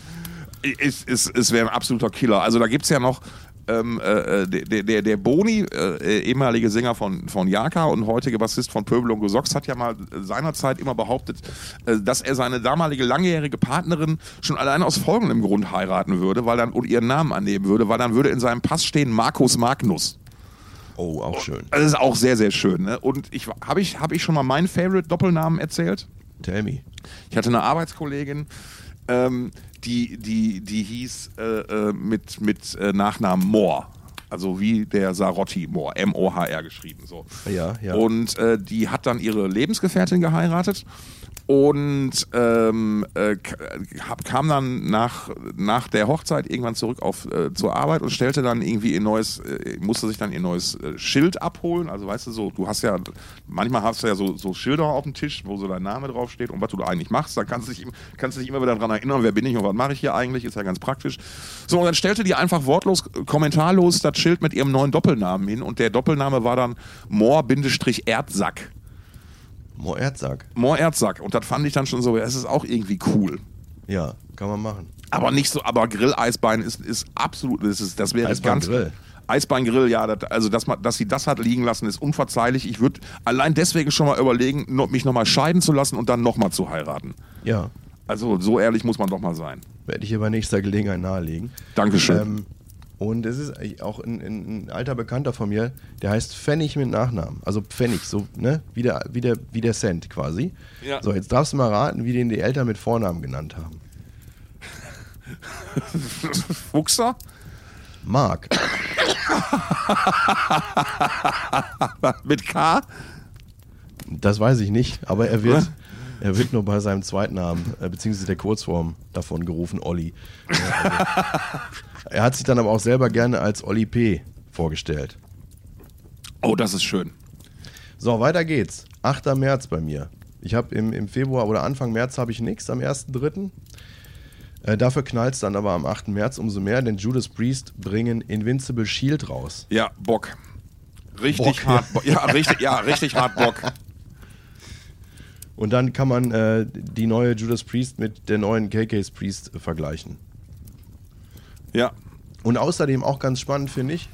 Es, es, es wäre ein absoluter Killer. Also da gibt es ja noch ähm, äh, der, der, der Boni, äh, ehemalige Sänger von, von Jaka und heutige Bassist von Pöbel und Gesocks, hat ja mal seinerzeit immer behauptet, äh, dass er seine damalige langjährige Partnerin schon allein aus folgendem Grund heiraten würde, weil dann und ihren Namen annehmen würde, weil dann würde in seinem Pass stehen Markus Magnus. Oh, auch schön. Das ist auch sehr, sehr schön. Ne? Und ich habe ich, hab ich schon mal meinen Favorite-Doppelnamen erzählt? Tell me. Ich hatte eine Arbeitskollegin, ähm, die, die, die hieß äh, äh, mit, mit äh, Nachnamen Mohr. Also wie der Sarotti Mohr, M-O-H-R geschrieben. So. Ja, ja. Und äh, die hat dann ihre Lebensgefährtin geheiratet und ähm, äh, kam dann nach, nach der Hochzeit irgendwann zurück auf, äh, zur Arbeit und stellte dann irgendwie ihr neues, äh, musste sich dann ihr neues äh, Schild abholen. Also weißt du so, du hast ja, manchmal hast du ja so, so Schilder auf dem Tisch, wo so dein Name draufsteht und was du da eigentlich machst. Dann kannst du dich, kannst du dich immer wieder daran erinnern, wer bin ich und was mache ich hier eigentlich, ist ja ganz praktisch. So, und dann stellte die einfach wortlos, kommentarlos das Schild mit ihrem neuen Doppelnamen hin und der Doppelname war dann Moor-Erdsack. Mo Erzsack. Moor Erdsack. Und das fand ich dann schon so, es ist auch irgendwie cool. Ja, kann man machen. Aber nicht so, aber Grilleisbein ist, ist absolut, das, ist, das wäre ganz. Eisbeingrill. Eisbeingrill, ja, das, also dass, man, dass sie das hat liegen lassen, ist unverzeihlich. Ich würde allein deswegen schon mal überlegen, no, mich nochmal scheiden zu lassen und dann nochmal zu heiraten. Ja, Also so ehrlich muss man doch mal sein. werde ich ihr bei nächster Gelegenheit nahelegen. Dankeschön. Ähm, und es ist auch ein, ein, ein alter Bekannter von mir, der heißt Pfennig mit Nachnamen. Also Pfennig, so, ne? Wie der, wie der, wie der Cent quasi. Ja. So, jetzt darfst du mal raten, wie den die Eltern mit Vornamen genannt haben. Fuchser? Mark. Mit K? Das weiß ich nicht, aber er wird, er wird nur bei seinem Zweitnamen, äh, beziehungsweise der Kurzform davon gerufen, Olli. Ja, also, er hat sich dann aber auch selber gerne als Olli P. vorgestellt. Oh, das ist schön. So, weiter geht's. 8. März bei mir. Ich habe im, im Februar oder Anfang März habe ich nichts am 1.3. Äh, dafür knallt es dann aber am 8. März umso mehr, denn Judas Priest bringen Invincible Shield raus. Ja, Bock. Richtig Bock, hart. Bock. Ja, richtig, ja, richtig hart Bock. Und dann kann man äh, die neue Judas Priest mit der neuen KK's Priest äh, vergleichen. Ja. Und außerdem auch ganz spannend finde ich,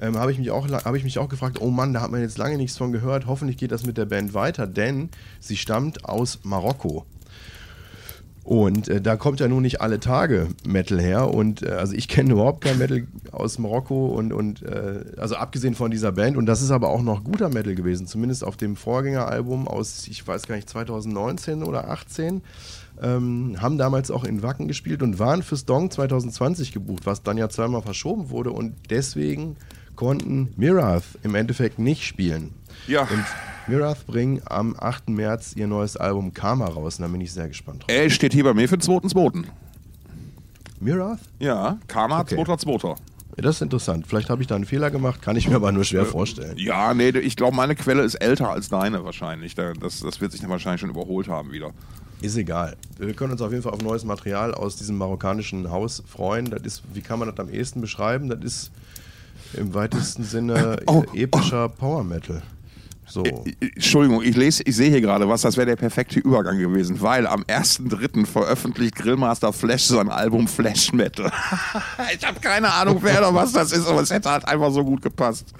ähm, habe ich, mich auch habe ich mich auch gefragt, oh Mann, da hat man jetzt lange nichts von gehört. Hoffentlich geht das mit der Band weiter, denn sie stammt aus Marokko. Und äh, da kommt ja nun nicht alle Tage Metal her. Und äh, also ich kenne überhaupt kein Metal aus Marokko und, und äh, also abgesehen von dieser Band. Und das ist aber auch noch guter Metal gewesen, zumindest auf dem Vorgängeralbum aus, ich weiß gar nicht, 2019 oder 18. Ähm, haben damals auch in Wacken gespielt und waren fürs Dong 2020 gebucht, was dann ja zweimal verschoben wurde. Und deswegen konnten Mirath im Endeffekt nicht spielen. Ja. Und Mirath bringen am 8. März ihr neues Album Karma raus. Und da bin ich sehr gespannt drauf. Er steht hier bei mir für den zweiten, zweiten. Mirath? Ja, Karma, Okay. zweiter, zweiter. Das ist interessant. Vielleicht habe ich da einen Fehler gemacht, kann ich mir aber nur schwer vorstellen. Ja, nee, ich glaube, meine Quelle ist älter als deine wahrscheinlich. Das, das wird sich dann wahrscheinlich schon überholt haben wieder. Ist egal. Wir können uns auf jeden Fall auf neues Material aus diesem marokkanischen Haus freuen. Das ist, wie kann man das am ehesten beschreiben? Das ist im weitesten Sinne Oh, epischer Power Metal. So. Entschuldigung, ich lese, ich sehe hier gerade was, das wäre der perfekte Übergang gewesen, weil am 1.3. veröffentlicht Grillmaster Flash sein Album Flash Metal. ich habe keine Ahnung, wer oder was das ist, aber es hätte halt einfach so gut gepasst.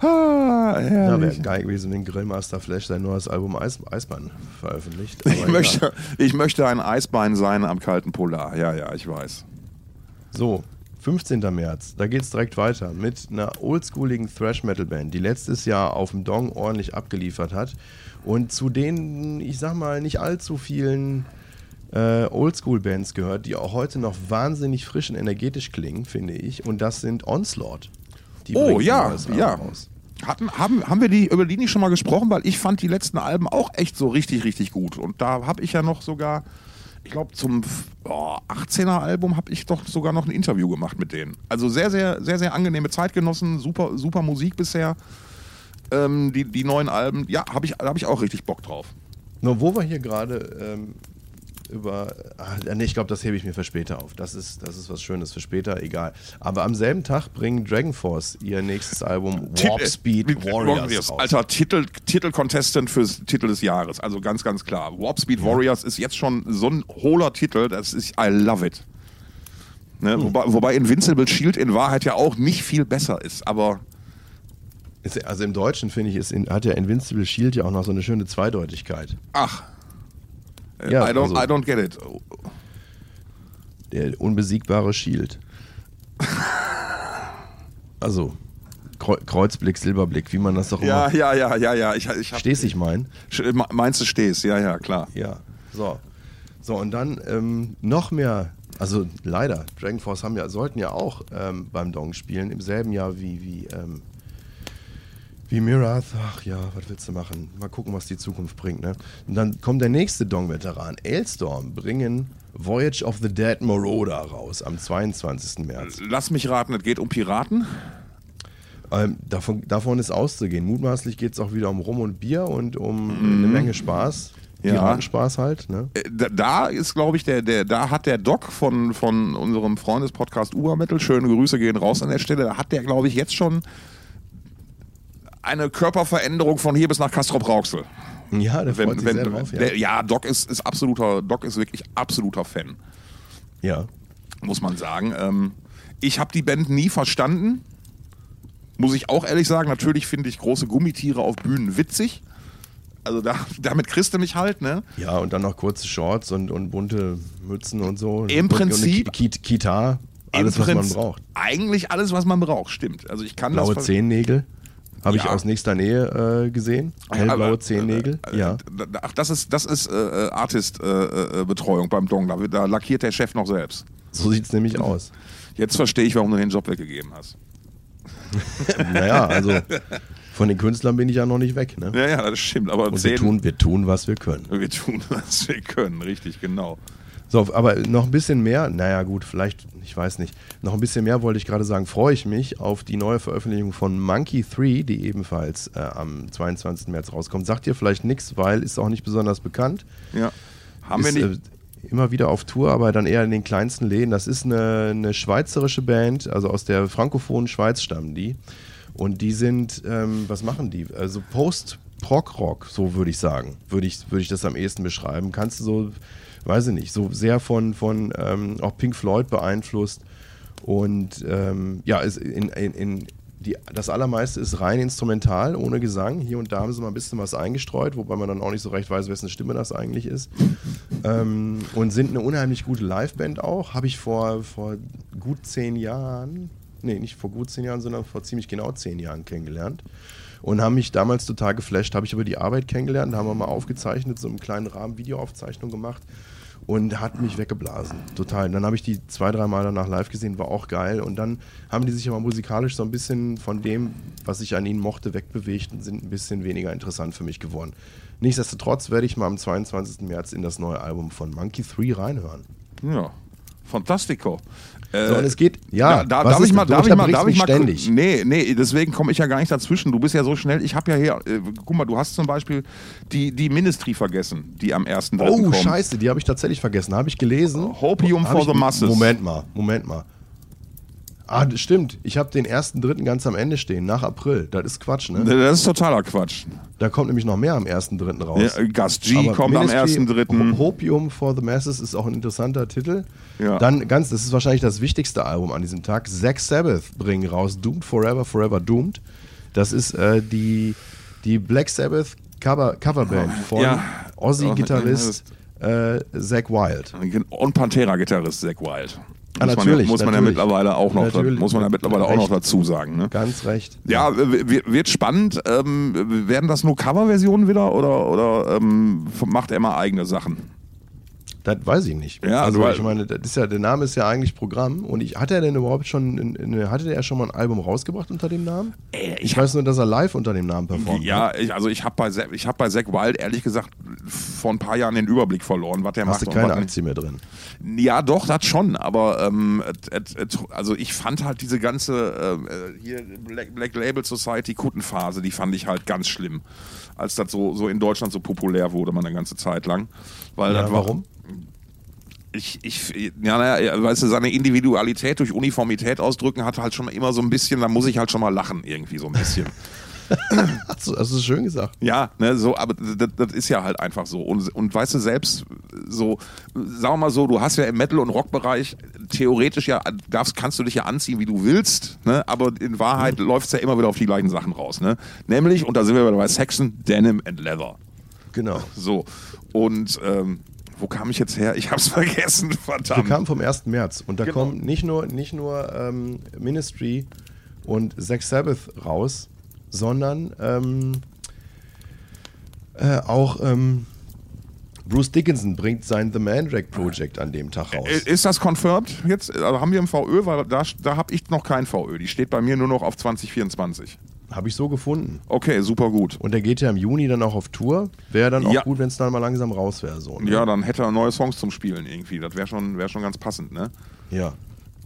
Ah, Ja, wäre geil gewesen, wenn Grillmaster Flash sein neues Album Eis, Eisbahn veröffentlicht. ich, Aber egal. möchte, ich möchte ein Eisbein sein am kalten Polar. Ja, ja, ich weiß. So, 15. März, da geht's direkt weiter mit einer oldschooligen Thrash-Metal-Band, die letztes Jahr auf dem Dong ordentlich abgeliefert hat und zu denen, ich sag mal, nicht allzu vielen äh, Oldschool-Bands gehört, die auch heute noch wahnsinnig frisch und energetisch klingen, finde ich. Und das sind Onslaught. Die Oh ja, ja. raus. Hatten, haben, haben wir die, über die nicht schon mal gesprochen, weil ich fand die letzten Alben auch echt so richtig, richtig gut. Und da habe ich ja noch sogar, ich glaube, zum oh, 18er Album habe ich doch sogar noch ein Interview gemacht mit denen. Also sehr, sehr, sehr, sehr angenehme Zeitgenossen, super, super Musik bisher. Ähm, die, die neuen Alben, ja, habe ich, da habe ich auch richtig Bock drauf. Nur wo wir hier gerade ähm, über. Ach, nee, ich glaube, das hebe ich mir für später auf. Das ist, das ist was Schönes für später, egal. Aber am selben Tag bringen Dragon Force ihr nächstes Album Warp Tit- Speed mit- Warriors raus. Alter, Titel, Titel-Contestant fürs Titel des Jahres. Also ganz, ganz klar. Warp Speed Warriors ist jetzt schon so ein hohler Titel, das ist, I love it. Ne? Hm. Wobei, wobei Invincible Shield in Wahrheit ja auch nicht viel besser ist, aber Also im Deutschen finde ich, ist in, hat ja Invincible Shield ja auch noch so eine schöne Zweideutigkeit. ach. Äh, Ja, I, don't, also- I don't get it. Der unbesiegbare Shield. Also, Kreu- Kreuzblick, Silberblick, wie man das doch Ja, immer. ja, ja, ja, ja. Ich, ich hab, Stehst ich mein? Meinst du stehst? Ja, ja, klar. Ja. So. So, und dann ähm, noch mehr, also leider, Dragon Force haben ja, sollten ja auch ähm, beim Dong spielen, im selben Jahr wie, wie, ähm, wie Mirath. Ach ja, was willst du machen? Mal gucken, was die Zukunft bringt, ne? Und dann kommt der nächste Dong-Veteran. Ailstorm bringen Voyage of the Dead Marauder raus am 22. März. Lass mich raten, es geht um Piraten. Ähm, davon, davon ist auszugehen. Mutmaßlich geht es auch wieder um Rum und Bier und um eine Menge Spaß. Ja. Piratenspaß halt, ne? Äh, da, da ist, glaube ich, der, der, da hat der Doc von, von unserem Freundespodcast Ubermittel, schöne Grüße gehen raus an der Stelle, da hat der, glaube ich, jetzt schon eine Körperveränderung von hier bis nach Kastrop Rauxel. Ja, der freut sich sehr drauf, ja. Der, ja, Doc ist, ist absoluter, Doc ist wirklich absoluter Fan, ja. muss man sagen. Ähm, ich habe die Band nie verstanden, muss ich auch ehrlich sagen. Natürlich finde ich große Gummitiere auf Bühnen witzig. Also da, damit kriegst du mich halt, ne? Ja, und dann noch kurze Shorts und, und bunte Mützen und so. Im und, Prinzip- Ki- Kita, alles, Im was man braucht. Eigentlich alles, was man braucht, stimmt. Also ich kann Blaue das Zehennägel. Habe ich Ja. aus nächster Nähe äh, gesehen. Hellblaue Aber, Zehennägel. äh, ja. äh, Ach, das ist, das ist äh, Artist-Betreuung beim Dong. Da, lackiert der Chef noch selbst. So sieht es nämlich aus. Jetzt verstehe ich, warum du den Job weggegeben hast. naja, also von den Künstlern bin ich ja noch nicht weg. Ne? Ja, ja, das stimmt. Aber wir tun, wir tun, was wir können. wir tun, was wir können. Richtig, genau. So, aber noch ein bisschen mehr, naja gut, vielleicht, ich weiß nicht, noch ein bisschen mehr wollte ich gerade sagen, freue ich mich auf die neue Veröffentlichung von Monkey 3, die ebenfalls äh, am 22. März rauskommt. Sagt ihr vielleicht nichts, weil ist auch nicht besonders bekannt. Ja. Haben ist, wir nicht. Äh, immer wieder auf Tour, aber dann eher in den kleinsten Läden. Das ist eine, eine schweizerische Band, also aus der frankophonen Schweiz stammen die. Und die sind, ähm, was machen die? Also Post-Prog-Rock, so würde ich sagen. Würde ich, würde ich das am ehesten beschreiben. Kannst du so, weiß ich nicht, so sehr von, von ähm, auch Pink Floyd beeinflusst. Und ähm, ja, ist in, in, in die, das allermeiste ist rein instrumental, ohne Gesang. Hier und da haben sie mal ein bisschen was eingestreut, wobei man dann auch nicht so recht weiß, wessen Stimme das eigentlich ist. ähm, und sind eine unheimlich gute Liveband auch. Habe ich vor, vor gut zehn Jahren, nee, nicht vor gut zehn Jahren, sondern vor ziemlich genau zehn Jahren kennengelernt. Und haben mich damals total geflasht. Habe ich über die Arbeit kennengelernt, haben wir mal aufgezeichnet, so einen kleinen Rahmen Videoaufzeichnung gemacht und hat mich weggeblasen. Total. Und dann habe ich die zwei, drei Mal danach live gesehen, war auch geil. Und dann haben die sich aber musikalisch so ein bisschen von dem, was ich an ihnen mochte, wegbewegt und sind ein bisschen weniger interessant für mich geworden. Nichtsdestotrotz werde ich mal am 22. März in das neue Album von Monkey 3 reinhören. Ja. Fantastico. So, und es geht, ja, da, darf, ich mal, darf ich mal, darf ich mal, ständig. nee, nee, deswegen komme ich ja gar nicht dazwischen. Du bist ja so schnell. Ich habe ja hier, äh, guck mal, du hast zum Beispiel die, die Ministry vergessen, die am 1.3. Oh, kommt. scheiße, die habe ich tatsächlich vergessen. Habe ich gelesen. Hopium Hab for ich, the Masses. Moment mal, Moment mal. Ah, das stimmt. Ich habe den ersten dritten ganz am Ende stehen, nach April. Das ist Quatsch, ne? Das ist totaler Quatsch. Da kommt nämlich noch mehr am ersten dritten raus. Ja, Gast G Aber kommt am Ministry 1.3. Hopium for the Masses ist auch ein interessanter Titel. Ja. Dann ganz, das ist wahrscheinlich das wichtigste Album an diesem Tag. Zack Sabbath bringen raus Doomed Forever, Forever Doomed. Das ist äh, die, die Black Sabbath Cover, Coverband von Ja. Ozzy-Gitarrist äh, Zack Wild. Und Pantera-Gitarrist Zack Wild. Ah, Muss man, natürlich, ja, muss man ja mittlerweile auch noch, Natürlich. muss man ja mittlerweile auch noch Recht. dazu sagen. Ne? Ganz recht. Ja, wird spannend. Ähm, werden das nur Coverversionen wieder oder, oder ähm, macht er mal eigene Sachen? Das weiß ich nicht. Ja, also weil- ich meine, das ist ja, der Name ist ja eigentlich Programm. Und ich, hat er denn überhaupt schon, hatte der schon mal ein Album rausgebracht unter dem Namen? Ich weiß nur, dass er live unter dem Namen performt. Ja, ich, also ich habe bei, Zack- ich hab bei Zack Wild ehrlich gesagt vor ein paar Jahren den Überblick verloren, was der Hast du macht. und keine was nicht. Aktie mehr drin? Ja, doch, das schon, aber ähm, et, et, also ich fand halt diese ganze ähm, äh, hier Black, Black Label Society Kuttenphase, die fand ich halt ganz schlimm, als das so, so in Deutschland so populär wurde, man eine ganze Zeit lang. Weil Ja, war, warum? Ich, ich, ja, naja, weißt du, seine Individualität durch Uniformität ausdrücken hat halt schon immer so ein bisschen, da muss ich halt schon mal lachen, irgendwie so ein bisschen. Hast du, hast du schön gesagt. Ja, ne, so, aber das, das ist ja halt einfach so. Und, und weißt du, selbst so, sagen wir mal so, du hast ja im Metal- und Rockbereich theoretisch ja, darfst, kannst du dich ja anziehen, wie du willst, ne? aber in Wahrheit Mhm. läuft es ja immer wieder auf die gleichen Sachen raus. Ne? Nämlich, und da sind wir wieder bei Saxon, Denim and Leather. Genau. So, und ähm, wo kam ich jetzt her? Ich hab's vergessen, Wir verdammt. kamen vom 1. März und da Genau. kommen nicht nur, nicht nur ähm, Ministry und Zack Sabbath raus, sondern ähm, äh, auch ähm, Bruce Dickinson bringt sein The Mandrake Project an dem Tag raus. Ist das confirmed jetzt? Also haben wir im VÖ, weil da, da habe ich noch kein VÖ. Die steht bei mir nur noch auf 2024. Habe ich so gefunden. Okay, super gut. Und der geht ja im Juni dann auch auf Tour. Wäre dann auch Ja. gut, wenn es dann mal langsam raus wäre. So, ne? Ja, dann hätte er neue Songs zum Spielen irgendwie. Das wäre schon, wär schon ganz passend, ne? ja.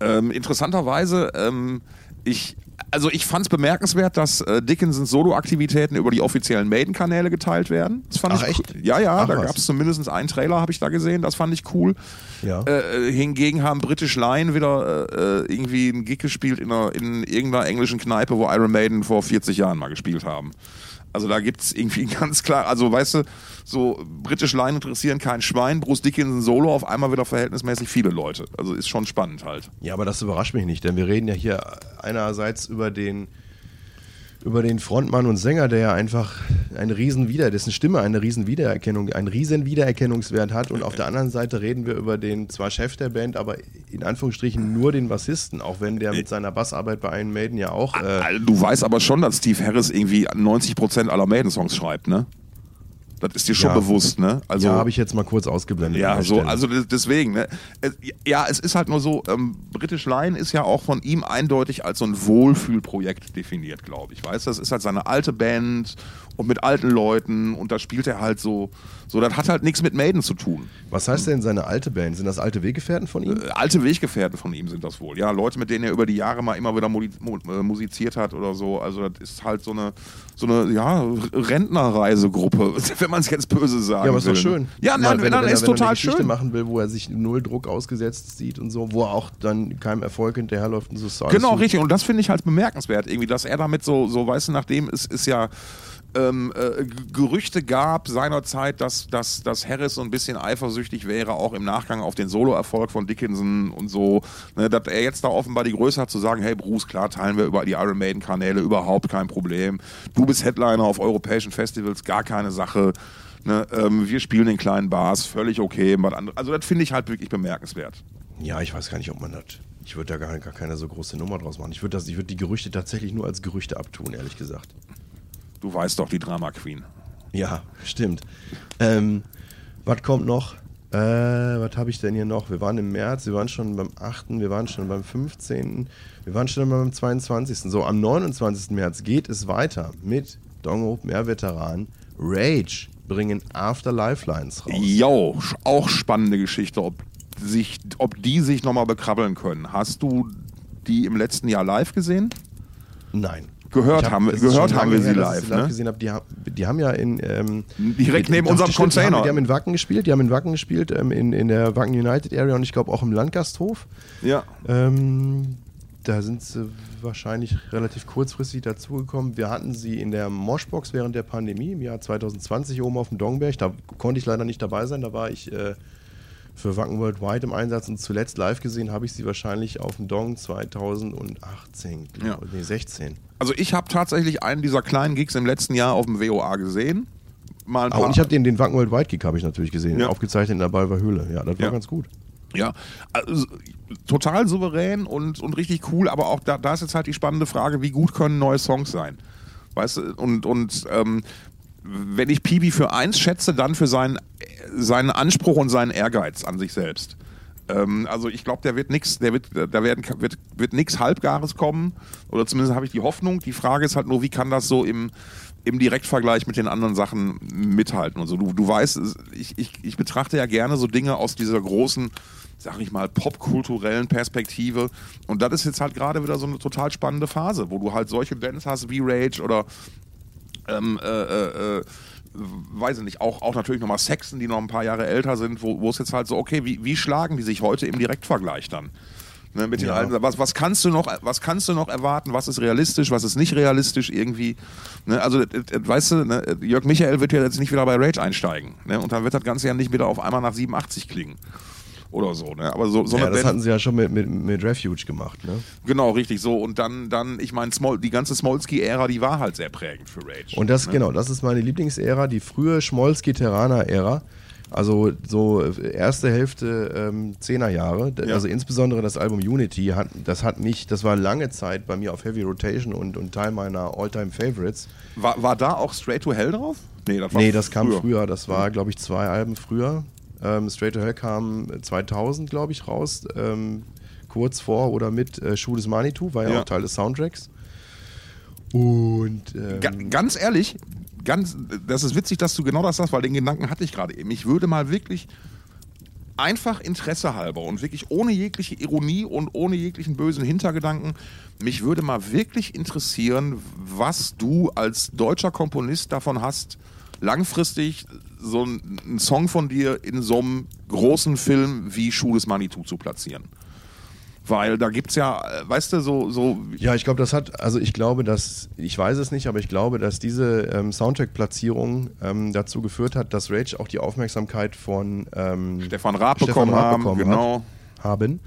Ähm, interessanterweise, ähm, ich, also ich fand es bemerkenswert, dass äh, Dickinsons Solo-Aktivitäten über die offiziellen Maiden-Kanäle geteilt werden. Das fand Ach, ich echt? cool. Ja, ja, Ach, da gab es zumindest einen Trailer, habe ich da gesehen. Das fand ich cool. Ja. Äh, hingegen haben British Lion wieder äh, irgendwie einen Gig gespielt in, einer, in irgendeiner englischen Kneipe, wo Iron Maiden vor 40 Jahren mal gespielt haben. Also da gibt es irgendwie ganz klar, also weißt du, so British Line interessieren kein Schwein, Bruce Dickinson Solo auf einmal wieder verhältnismäßig viele Leute. Also ist schon spannend halt. Ja, aber das überrascht mich nicht, denn wir reden ja hier einerseits über den über den Frontmann und Sänger, der ja einfach eine riesen Wieder, dessen Stimme eine riesen Wiedererkennung, einen riesen Wiedererkennungswert hat und auf der anderen Seite reden wir über den zwar Chef der Band, aber in Anführungsstrichen nur den Bassisten, auch wenn der mit seiner Bassarbeit bei Iron Maiden ja auch äh, du weißt aber schon, dass Steve Harris irgendwie 90% aller Maiden-Songs schreibt, ne? Das ist dir schon Ja. bewusst, ne? Also, ja, habe ich jetzt mal kurz ausgeblendet. Ja, so, Stelle. also des- deswegen, ne? Es- Ja, es ist halt nur so, ähm, British Lion ist ja auch von ihm eindeutig als so ein Wohlfühlprojekt definiert, glaube ich. Weißt du, das ist halt seine alte Band und mit alten Leuten und da spielt er halt so, so, das hat halt nichts mit Maiden zu tun. Was heißt denn seine alte Band? Sind das alte Weggefährten von ihm? Äh, alte Weggefährten von ihm sind das wohl. Ja, Leute, mit denen er über die Jahre mal immer wieder modi- mu- äh, musiziert hat oder so. Also das ist halt so eine, so eine ja, Rentnerreisegruppe, wenn man es jetzt böse sagen Ja, aber ist doch schön. Ja, nein, wenn, nein, er- wenn, ist er- wenn er total eine Geschichte schön. machen will, wo er sich null Druck ausgesetzt sieht und so, wo er auch dann keinem Erfolg hinterherläuft und so. Genau, richtig. Und das finde ich halt bemerkenswert, irgendwie, dass er damit so, so weißt du, nachdem es ist ja ähm, äh, Gerüchte gab seinerzeit, dass, dass, dass Harris so ein bisschen eifersüchtig wäre, auch im Nachgang auf den Solo-Erfolg von Dickinson und so, ne, dass er jetzt da offenbar die Größe hat zu sagen, hey Bruce, klar teilen wir über die Iron Maiden-Kanäle, überhaupt kein Problem. Du bist Headliner auf europäischen Festivals, gar keine Sache. Ne, ähm, wir spielen in kleinen Bars, völlig okay. Also das finde ich halt wirklich bemerkenswert. Ja, ich weiß gar nicht, ob man das. Ich würde da gar, gar keine so große Nummer draus machen. Ich würde würd die Gerüchte tatsächlich nur als Gerüchte abtun, ehrlich gesagt. Du weißt doch, die Drama Queen. Ja, stimmt. Ähm, was kommt noch? Äh, was habe ich denn hier noch? Wir waren im März, wir waren schon beim 8., wir waren schon beim 15., wir waren schon beim 22. So, am 29. März geht es weiter mit Dongo, mehr Veteran. Rage bringen After Lifelines raus. Jo, auch spannende Geschichte, ob sich, ob die sich nochmal bekrabbeln können. Hast du die im letzten Jahr live gesehen? Nein. Gehört Ich haben gehört haben wir sie her, ich live, ne? gesehen habe. Die, haben- die haben ja in ähm, Direkt neben unserem stimmt, Die Container. haben, die haben in Wacken gespielt, die haben in Wacken gespielt, ähm, in, in der Wacken United Area und ich glaube auch im Landgasthof. Ja. Ähm, da sind sie wahrscheinlich relativ kurzfristig dazugekommen. Wir hatten sie in der Moshbox während der Pandemie im Jahr 2020 oben auf dem Dongberg. Da konnte ich leider nicht dabei sein. Da war ich äh, für Wacken Worldwide im Einsatz und zuletzt live gesehen habe ich sie wahrscheinlich auf dem Dong 2018, Ja. Nee, 16. Also ich habe tatsächlich einen dieser kleinen Gigs im letzten Jahr auf dem WOA gesehen. Mal ein Ah, paar. und ich habe den, den Wacken Worldwide Gig habe ich natürlich gesehen, Ja. aufgezeichnet in der Balver Höhle. Ja, das war Ja. ganz gut. Ja, also, total souverän und, und richtig cool, aber auch da, da ist jetzt halt die spannende Frage, wie gut können neue Songs sein? Weißt du, und, und ähm, wenn ich Pibi für eins schätze, dann für seinen, seinen Anspruch und seinen Ehrgeiz an sich selbst. Ähm, also ich glaube, der wird nichts, der wird, da werden, wird, wird nichts Halbgares kommen. Oder zumindest habe ich die Hoffnung. Die Frage ist halt nur, wie kann das so im, im Direktvergleich mit den anderen Sachen mithalten und so. Du, du weißt, ich, ich, ich betrachte ja gerne so Dinge aus dieser großen, sag ich mal, popkulturellen Perspektive. Und das ist jetzt halt gerade wieder so eine total spannende Phase, wo du halt solche Bands hast wie Rage oder ähm, äh, äh, äh, weiß ich nicht, auch, auch natürlich nochmal Sexen, die noch ein paar Jahre älter sind, wo, es jetzt halt so, okay, wie, wie schlagen die sich heute im Direktvergleich dann? Ne, mit den Ja. alten, was, was, kannst du noch, was kannst du noch erwarten? Was ist realistisch? Was ist nicht realistisch irgendwie? Ne, also, das- das- weißt du, ne, Jörg Michael wird ja jetzt nicht wieder bei Rage einsteigen. Ne, und dann wird das Ganze ja nicht wieder auf einmal nach 87 klingen. Oder so. Ne? Aber so, so Ja, eine das Band- hatten sie ja schon mit, mit, mit Refuge gemacht. Ne? Genau, richtig so. Und dann, dann ich meine, die ganze Smolsky-Ära, die war halt sehr prägend für Rage. Und das, genau, das ist meine Lieblingsära, die frühe Schmolski-Terraner-Ära. Also so erste Hälfte ähm, 10er Jahre. D- Ja. Also insbesondere das Album Unity, hat, das hat mich, das war lange Zeit bei mir auf Heavy Rotation und, und Teil meiner All-Time-Favorites. War, war da auch Straight to Hell drauf? Nee, das war Nee, das kam früher. Das war, glaube ich, zwei Alben früher. Ähm, Straight to Hell kam 2000, glaube ich, raus. Ähm, kurz vor oder mit äh, Schuh des Manitou, war ja, Ja. auch Teil des Soundtracks. Und ähm, Ga ganz ehrlich, ganz, das ist witzig, dass du genau das sagst, weil den Gedanken hatte ich gerade eben. Ich würde mal wirklich einfach Interesse halber und wirklich ohne jegliche Ironie und ohne jeglichen bösen Hintergedanken, mich würde mal wirklich interessieren, was du als deutscher Komponist davon hast, langfristig so einen Song von dir in so einem großen Film wie Schuh des Manitou zu platzieren. Weil da gibt's ja, äh, weißt du, so, so Ja, ich glaube, das hat, also ich glaube, dass, ich weiß es nicht, aber ich glaube, dass diese ähm, Soundtrack-Platzierung ähm, dazu geführt hat, dass Rage auch die Aufmerksamkeit von ähm, Stefan Raab Stefan bekommen Raab haben. bekommen genau. hat, haben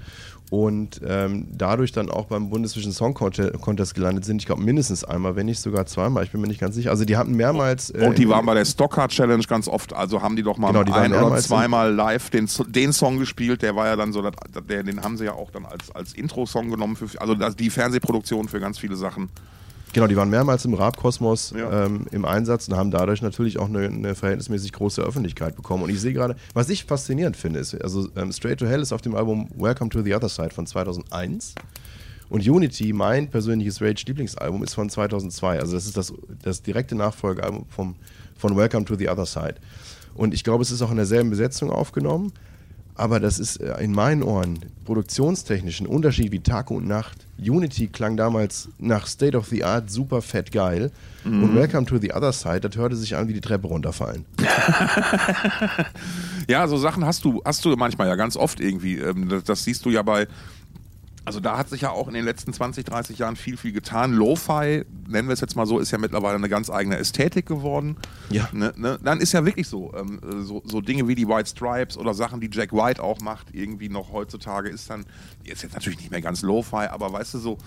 und ähm, dadurch dann auch beim Bundesvision Song Conte- Contest gelandet sind. Ich glaube mindestens einmal, wenn nicht sogar zweimal. Ich bin mir nicht ganz sicher. Also die hatten mehrmals. äh, Und die waren bei der Stockcar Challenge ganz oft, also haben die doch mal Genau, ein oder mehrmals zweimal live den, den Song gespielt, der war ja dann so, der, den haben sie ja auch dann als, als Intro-Song genommen, für, also die Fernsehproduktion für ganz viele Sachen. Genau, die waren mehrmals im Raab-Kosmos Ja. ähm, im Einsatz und haben dadurch natürlich auch eine, eine verhältnismäßig große Öffentlichkeit bekommen. Und ich sehe gerade, was ich faszinierend finde, ist, also ähm, Straight to Hell ist auf dem Album Welcome to the Other Side von 2001. Und Unity, mein persönliches Rage-Lieblingsalbum, ist von 2002. Also das ist das, das direkte Nachfolgealbum vom, von Welcome to the Other Side. Und ich glaube, es ist auch in derselben Besetzung aufgenommen. Aber das ist äh, in meinen Ohren produktionstechnisch ein Unterschied wie Tag und Nacht. Unity klang damals nach State of the Art super fett geil. Und Welcome to the Other Side, das hörte sich an wie die Treppe runterfallen. Ja, so Sachen hast du, hast du manchmal ja ganz oft irgendwie. Ähm, das siehst du ja bei. Also da hat sich ja auch in den letzten 20, 30 Jahren viel, viel getan. Lo-Fi, nennen wir es jetzt mal so, ist ja mittlerweile eine ganz eigene Ästhetik geworden. Ja. Ne, ne? Dann ist ja wirklich so, ähm, so, so Dinge wie die White Stripes oder Sachen, die Jack White auch macht, irgendwie noch heutzutage, ist dann, ist jetzt natürlich nicht mehr ganz Lo-Fi, aber weißt du so,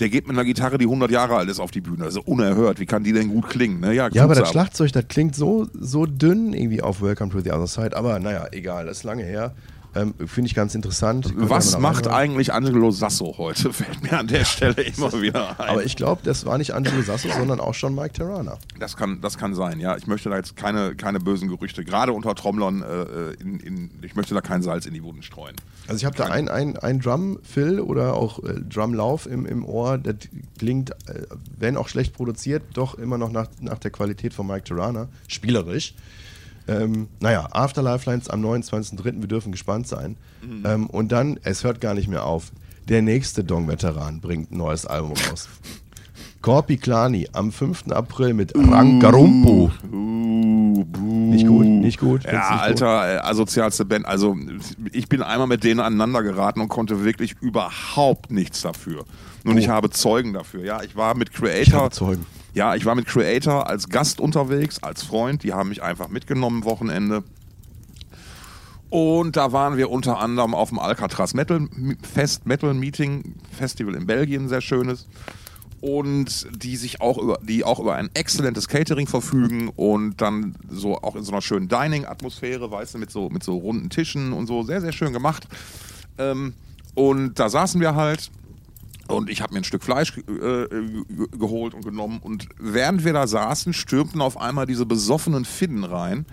der geht mit einer Gitarre, die 100 Jahre alt ist, auf die Bühne. Also unerhört, wie kann die denn gut klingen? Ne? Ja, aber tut's das Schlagzeug, das klingt so, so dünn irgendwie auf Welcome to the Other Side. Aber naja, egal, das ist lange her. Ähm, Finde ich ganz interessant. Was macht eigentlich Angelo Sasso heute? Fällt mir an der Stelle immer wieder ein. Aber ich glaube, das war nicht Angelo Sasso, sondern auch schon Mike Terrana. das, kann, das kann sein, ja. Ich möchte da jetzt keine, keine bösen Gerüchte, gerade unter Trommlern, äh, in, in, ich möchte da kein Salz in die Wunden streuen. Also ich habe da ein, ein, ein Drum-Fill oder auch äh, Drumlauf im, im Ohr. Das klingt, äh, wenn auch schlecht produziert, doch immer noch nach, nach der Qualität von Mike Terrana. Spielerisch. Ähm, naja, Afterlife Lines am 29.03. Wir dürfen gespannt sein. Ähm, und dann, es hört gar nicht mehr auf. Der nächste Dong-Veteran bringt ein neues Album raus. Corpi Klani am 5. April mit Rangarumpu. Uh, buh. Nicht gut, nicht gut. Ja, nicht alter, äh, asozialste Band. Also, ich bin einmal mit denen aneinander geraten und konnte wirklich überhaupt nichts dafür. Und Oh. ich habe Zeugen dafür. Ja, ich war mit Ich Creator. habe Zeugen. Ja, ich war mit Creator als Gast unterwegs, als Freund. Die haben mich einfach mitgenommen Wochenende. Und da waren wir unter anderem auf dem Alcatraz Metal Fest, Metal Meeting Festival in Belgien, sehr schönes. Und die sich auch über, die auch über ein exzellentes Catering verfügen und dann so auch in so einer schönen Dining-Atmosphäre, weißt du, mit so, mit so runden Tischen und so, sehr, sehr schön gemacht. Ähm, und da saßen wir halt und ich habe mir ein Stück Fleisch äh, ge- geholt und genommen. Und während wir da saßen, stürmten auf einmal diese besoffenen Finnen rein.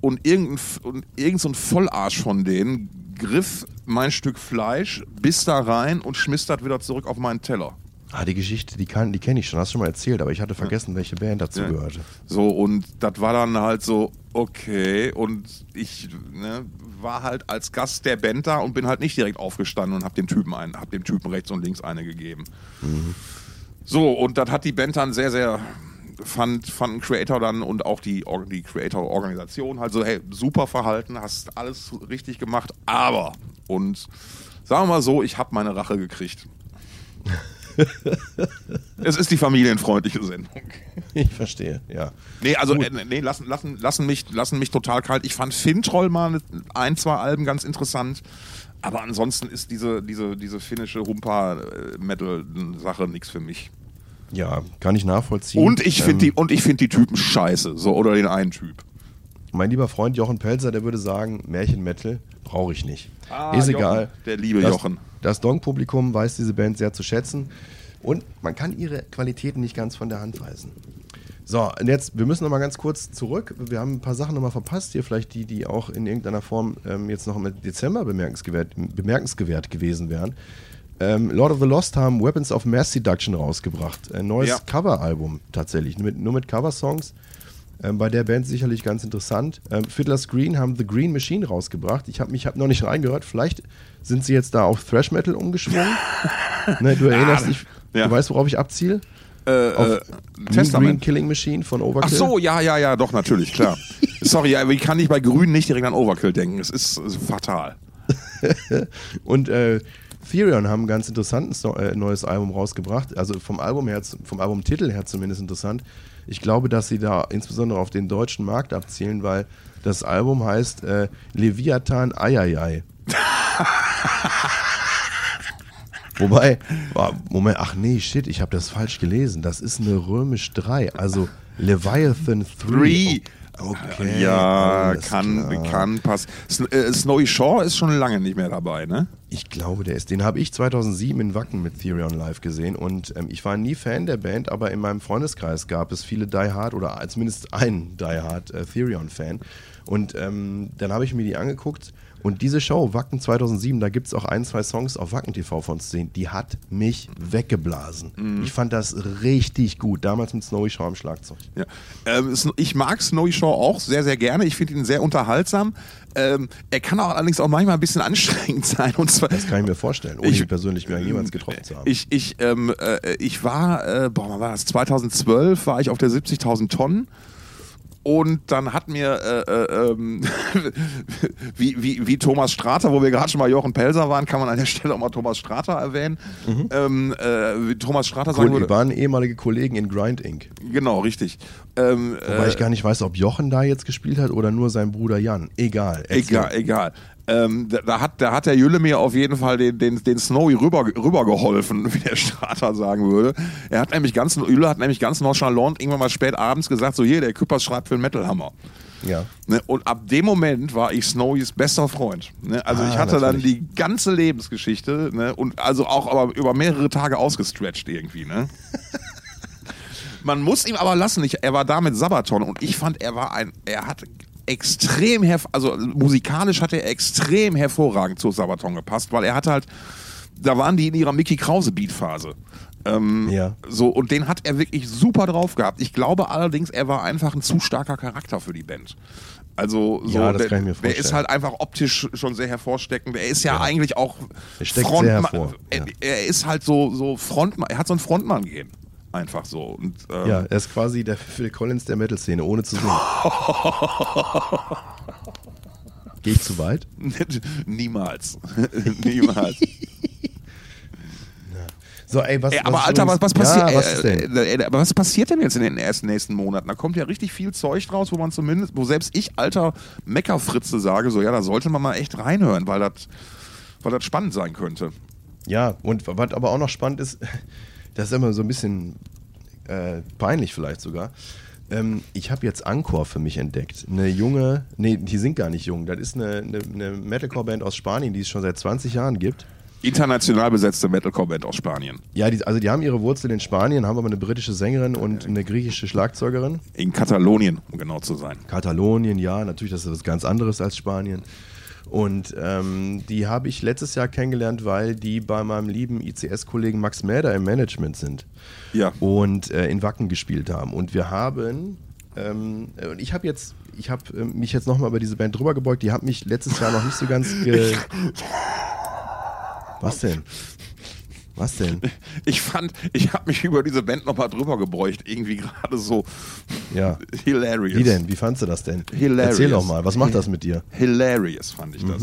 Und irgendein, und irgend so ein Vollarsch von denen griff mein Stück Fleisch, biss da rein und schmiss das wieder zurück auf meinen Teller. Ah, die Geschichte, die, kann, die kenne ich schon, hast du schon mal erzählt, aber ich hatte vergessen, welche Band dazu Ja. gehörte. So, und das war dann halt so, okay. Und ich ne, war halt als Gast der Band da und bin halt nicht direkt aufgestanden und hab dem Typen einen, hab dem Typen rechts und links eine gegeben. So, und das hat die Band dann sehr, sehr fand, fanden Creator dann und auch die, die Creator-Organisation halt so, hey, super verhalten, hast alles richtig gemacht, aber, und sagen wir mal so, ich habe meine Rache gekriegt. Es ist die familienfreundliche Sendung. Ich verstehe, ja. Nee, also äh, nee, lassen, lassen, lassen, mich, lassen mich total kalt. Ich fand Fintroll mal ein, zwei Alben ganz interessant. Aber ansonsten ist diese, diese, diese finnische Humpa-Metal-Sache nichts für mich. Ja, kann ich nachvollziehen. Und ich finde Ähm, die, und ich find die Typen scheiße. So, oder den einen Typ. Mein lieber Freund Jochen Pelzer, der würde sagen, Märchenmetal brauche ich nicht. Ah, ist Jochen, egal. der liebe das, Jochen. Das Dong-Publikum weiß diese Band sehr zu schätzen. Und man kann ihre Qualitäten nicht ganz von der Hand weisen. So, und jetzt, wir müssen noch mal ganz kurz zurück. Wir haben ein paar Sachen noch mal verpasst hier, vielleicht die, die auch in irgendeiner Form ähm, jetzt noch im Dezember bemerkenswert, bemerkenswert gewesen wären. Ähm, Lord of the Lost haben Weapons of Mass Seduction rausgebracht. Ein neues Ja. Coveralbum tatsächlich, nur mit, nur mit Coversongs. Ähm, bei der Band sicherlich ganz interessant. Ähm, Fiddler's Green haben The Green Machine rausgebracht. Ich habe mich hab noch nicht reingehört. Vielleicht sind sie jetzt da auf Thrash Metal umgeschwungen. ne, du erinnerst dich, ja. du weißt, worauf ich abziele? Äh, Auf äh, Green Testament. Killing Machine von Ach Overkill. so, ja, ja, ja, doch, natürlich, klar. Sorry, aber ich kann nicht bei Grün nicht direkt an Overkill denken. Es ist, äh, fatal. Und äh, Therion haben ein ganz interessantes äh, neues Album rausgebracht. Also vom Album her, vom Albumtitel her zumindest interessant. Ich glaube, dass sie da insbesondere auf den deutschen Markt abzielen, weil das Album heißt äh, Leviathan Ayayay. Wobei, Moment, ach nee, shit, ich habe das falsch gelesen. Das ist eine römisch 3, also Leviathan 3. Three. Okay. ja, alles kann, klar. kann passen. Äh, Snowy Shore ist schon lange nicht mehr dabei, ne? Ich glaube, der ist. Den habe ich 2007 in Wacken mit Therion live gesehen und ähm, ich war nie Fan der Band, aber in meinem Freundeskreis gab es viele Die Hard oder zumindest einen Die Hard äh, Therion-Fan. Und ähm, dann habe ich mir die angeguckt und diese Show, Wacken 2007, da gibt es auch ein, zwei Songs auf Wacken TV von Szenen, die hat mich weggeblasen. Mhm. Ich fand das richtig gut, damals mit Snowy Shaw am Schlagzeug. Ja. Ähm, ich mag Snowy Shore auch sehr, sehr gerne. Ich finde ihn sehr unterhaltsam. Ähm, er kann auch allerdings auch manchmal ein bisschen anstrengend sein. Und zwar, Das kann ich mir vorstellen, ohne Ich- ihn persönlich mir jemals getroffen zu haben. Ich, ich, ähm, äh, ich war, äh, boah, wann war das? 2012 war ich auf der 70.000 Tonnen. Und dann hat mir, äh, äh, ähm, wie, wie, wie Thomas Strater, wo wir gerade schon mal Jochen Pelser waren, kann man an der Stelle auch mal Thomas Strater erwähnen. Ähm, äh, wie Thomas Strater sagen Cool, die würde. waren ehemalige Kollegen in Grind Inc. Genau, richtig. Ähm, Wobei äh, ich gar nicht weiß, ob Jochen da jetzt gespielt hat oder nur sein Bruder Jan. Egal. erzähl. Egal, egal. Ähm, da, da, hat, da hat der Jülle mir auf jeden Fall den, den, den Snowy rüber, rübergeholfen, wie der Strater sagen würde. Er hat nämlich ganz, Jülle hat nämlich ganz nonchalant irgendwann mal spät abends gesagt, so hier, der Küppers schreibt für den Metalhammer. Ja. Ne? Und ab dem Moment war ich Snowys bester Freund. Ne? Also Ah, ich hatte dann natürlich. die ganze Lebensgeschichte ne? und also auch aber über mehrere Tage ausgestretcht irgendwie. Ne? Man muss ihm aber lassen, ich, er war da mit Sabaton und ich fand, er war ein, er hat extrem, also musikalisch hat er extrem hervorragend zu Sabaton gepasst, weil er hat halt, da waren die in ihrer Mickey Krause Beatphase. Ähm, Ja. So, und den hat er wirklich super drauf gehabt. Ich glaube allerdings, er war einfach ein zu starker Charakter für die Band. Also so, Ja, der, der ist halt einfach optisch schon sehr hervorsteckend. Er ist ja, eigentlich auch Er steckt hervor, Er, ja. er ist halt so, so Frontmann, er hat so ein Frontmann-Gehen. Einfach so. Und, ähm, Ja, er ist quasi der Phil Collins der Metal-Szene, ohne zu singen. Gehe ich zu weit? Niemals. Niemals. So, ey, was, Ey, was aber ist Alter, was, übrigens- was passiert? Ja, was ist denn? Äh, äh, aber was passiert denn jetzt in den ersten nächsten Monaten? Da kommt ja richtig viel Zeug raus, wo man zumindest, wo selbst ich alter Meckerfritze sage, so ja, da sollte man mal echt reinhören, weil das, weil das spannend sein könnte. Ja, und was aber auch noch spannend ist, das ist immer so ein bisschen äh, peinlich vielleicht sogar. Ähm, ich habe jetzt Angkor für mich entdeckt. Eine junge, nee, die sind gar nicht jung. Das ist eine, eine, eine Metalcore-Band aus Spanien, die es schon seit 20 Jahren gibt. International besetzte Metalcore-Band aus Spanien. Ja, die, also die haben ihre Wurzeln in Spanien, haben aber eine britische Sängerin und eine griechische Schlagzeugerin. In Katalonien, um genau zu sein. Katalonien, ja, natürlich, das ist was ganz anderes als Spanien. Und ähm, die habe ich letztes Jahr kennengelernt, weil die bei meinem lieben ICS-Kollegen Max Mäder im Management sind Ja. und äh, in Wacken gespielt haben. Und wir haben, ähm, äh, und ich habe jetzt, ich habe äh, mich jetzt nochmal über diese Band drüber gebeugt, die hat mich letztes Jahr noch nicht so ganz ge Was denn? Was denn? Ich fand, ich habe mich über diese Band nochmal drüber gebeugt. Irgendwie gerade so Ja. hilarious. Wie denn? Wie fandst du das denn? Hilarious. Erzähl doch mal, was macht das mit dir? Hilarious fand ich das.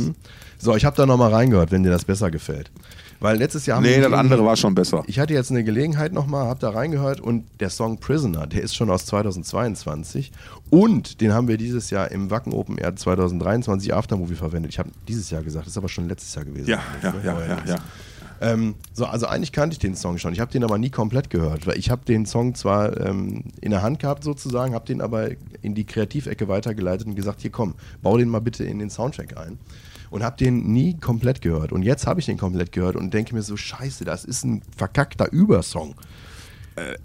So, ich habe da nochmal reingehört, wenn dir das besser gefällt. Weil letztes Jahr haben Nee, das andere war schon besser. Ich hatte jetzt eine Gelegenheit nochmal, habe da reingehört und der Song Prisoner, der ist schon aus 2022 und den haben wir dieses Jahr im Wacken Open Air 2023 Aftermovie verwendet. Ich habe dieses Jahr gesagt, das ist aber schon letztes Jahr gewesen. Ja, ja, Ne? ja, ja, ja. Ähm, so, also eigentlich kannte ich den Song schon. Ich habe den aber nie komplett gehört, weil ich habe den Song zwar ähm, in der Hand gehabt sozusagen, habe den aber in die Kreativecke weitergeleitet und gesagt, hier komm, bau den mal bitte in den Soundtrack ein. Und habe den nie komplett gehört. Und jetzt habe ich den komplett gehört und denke mir so, scheiße, das ist ein verkackter Übersong.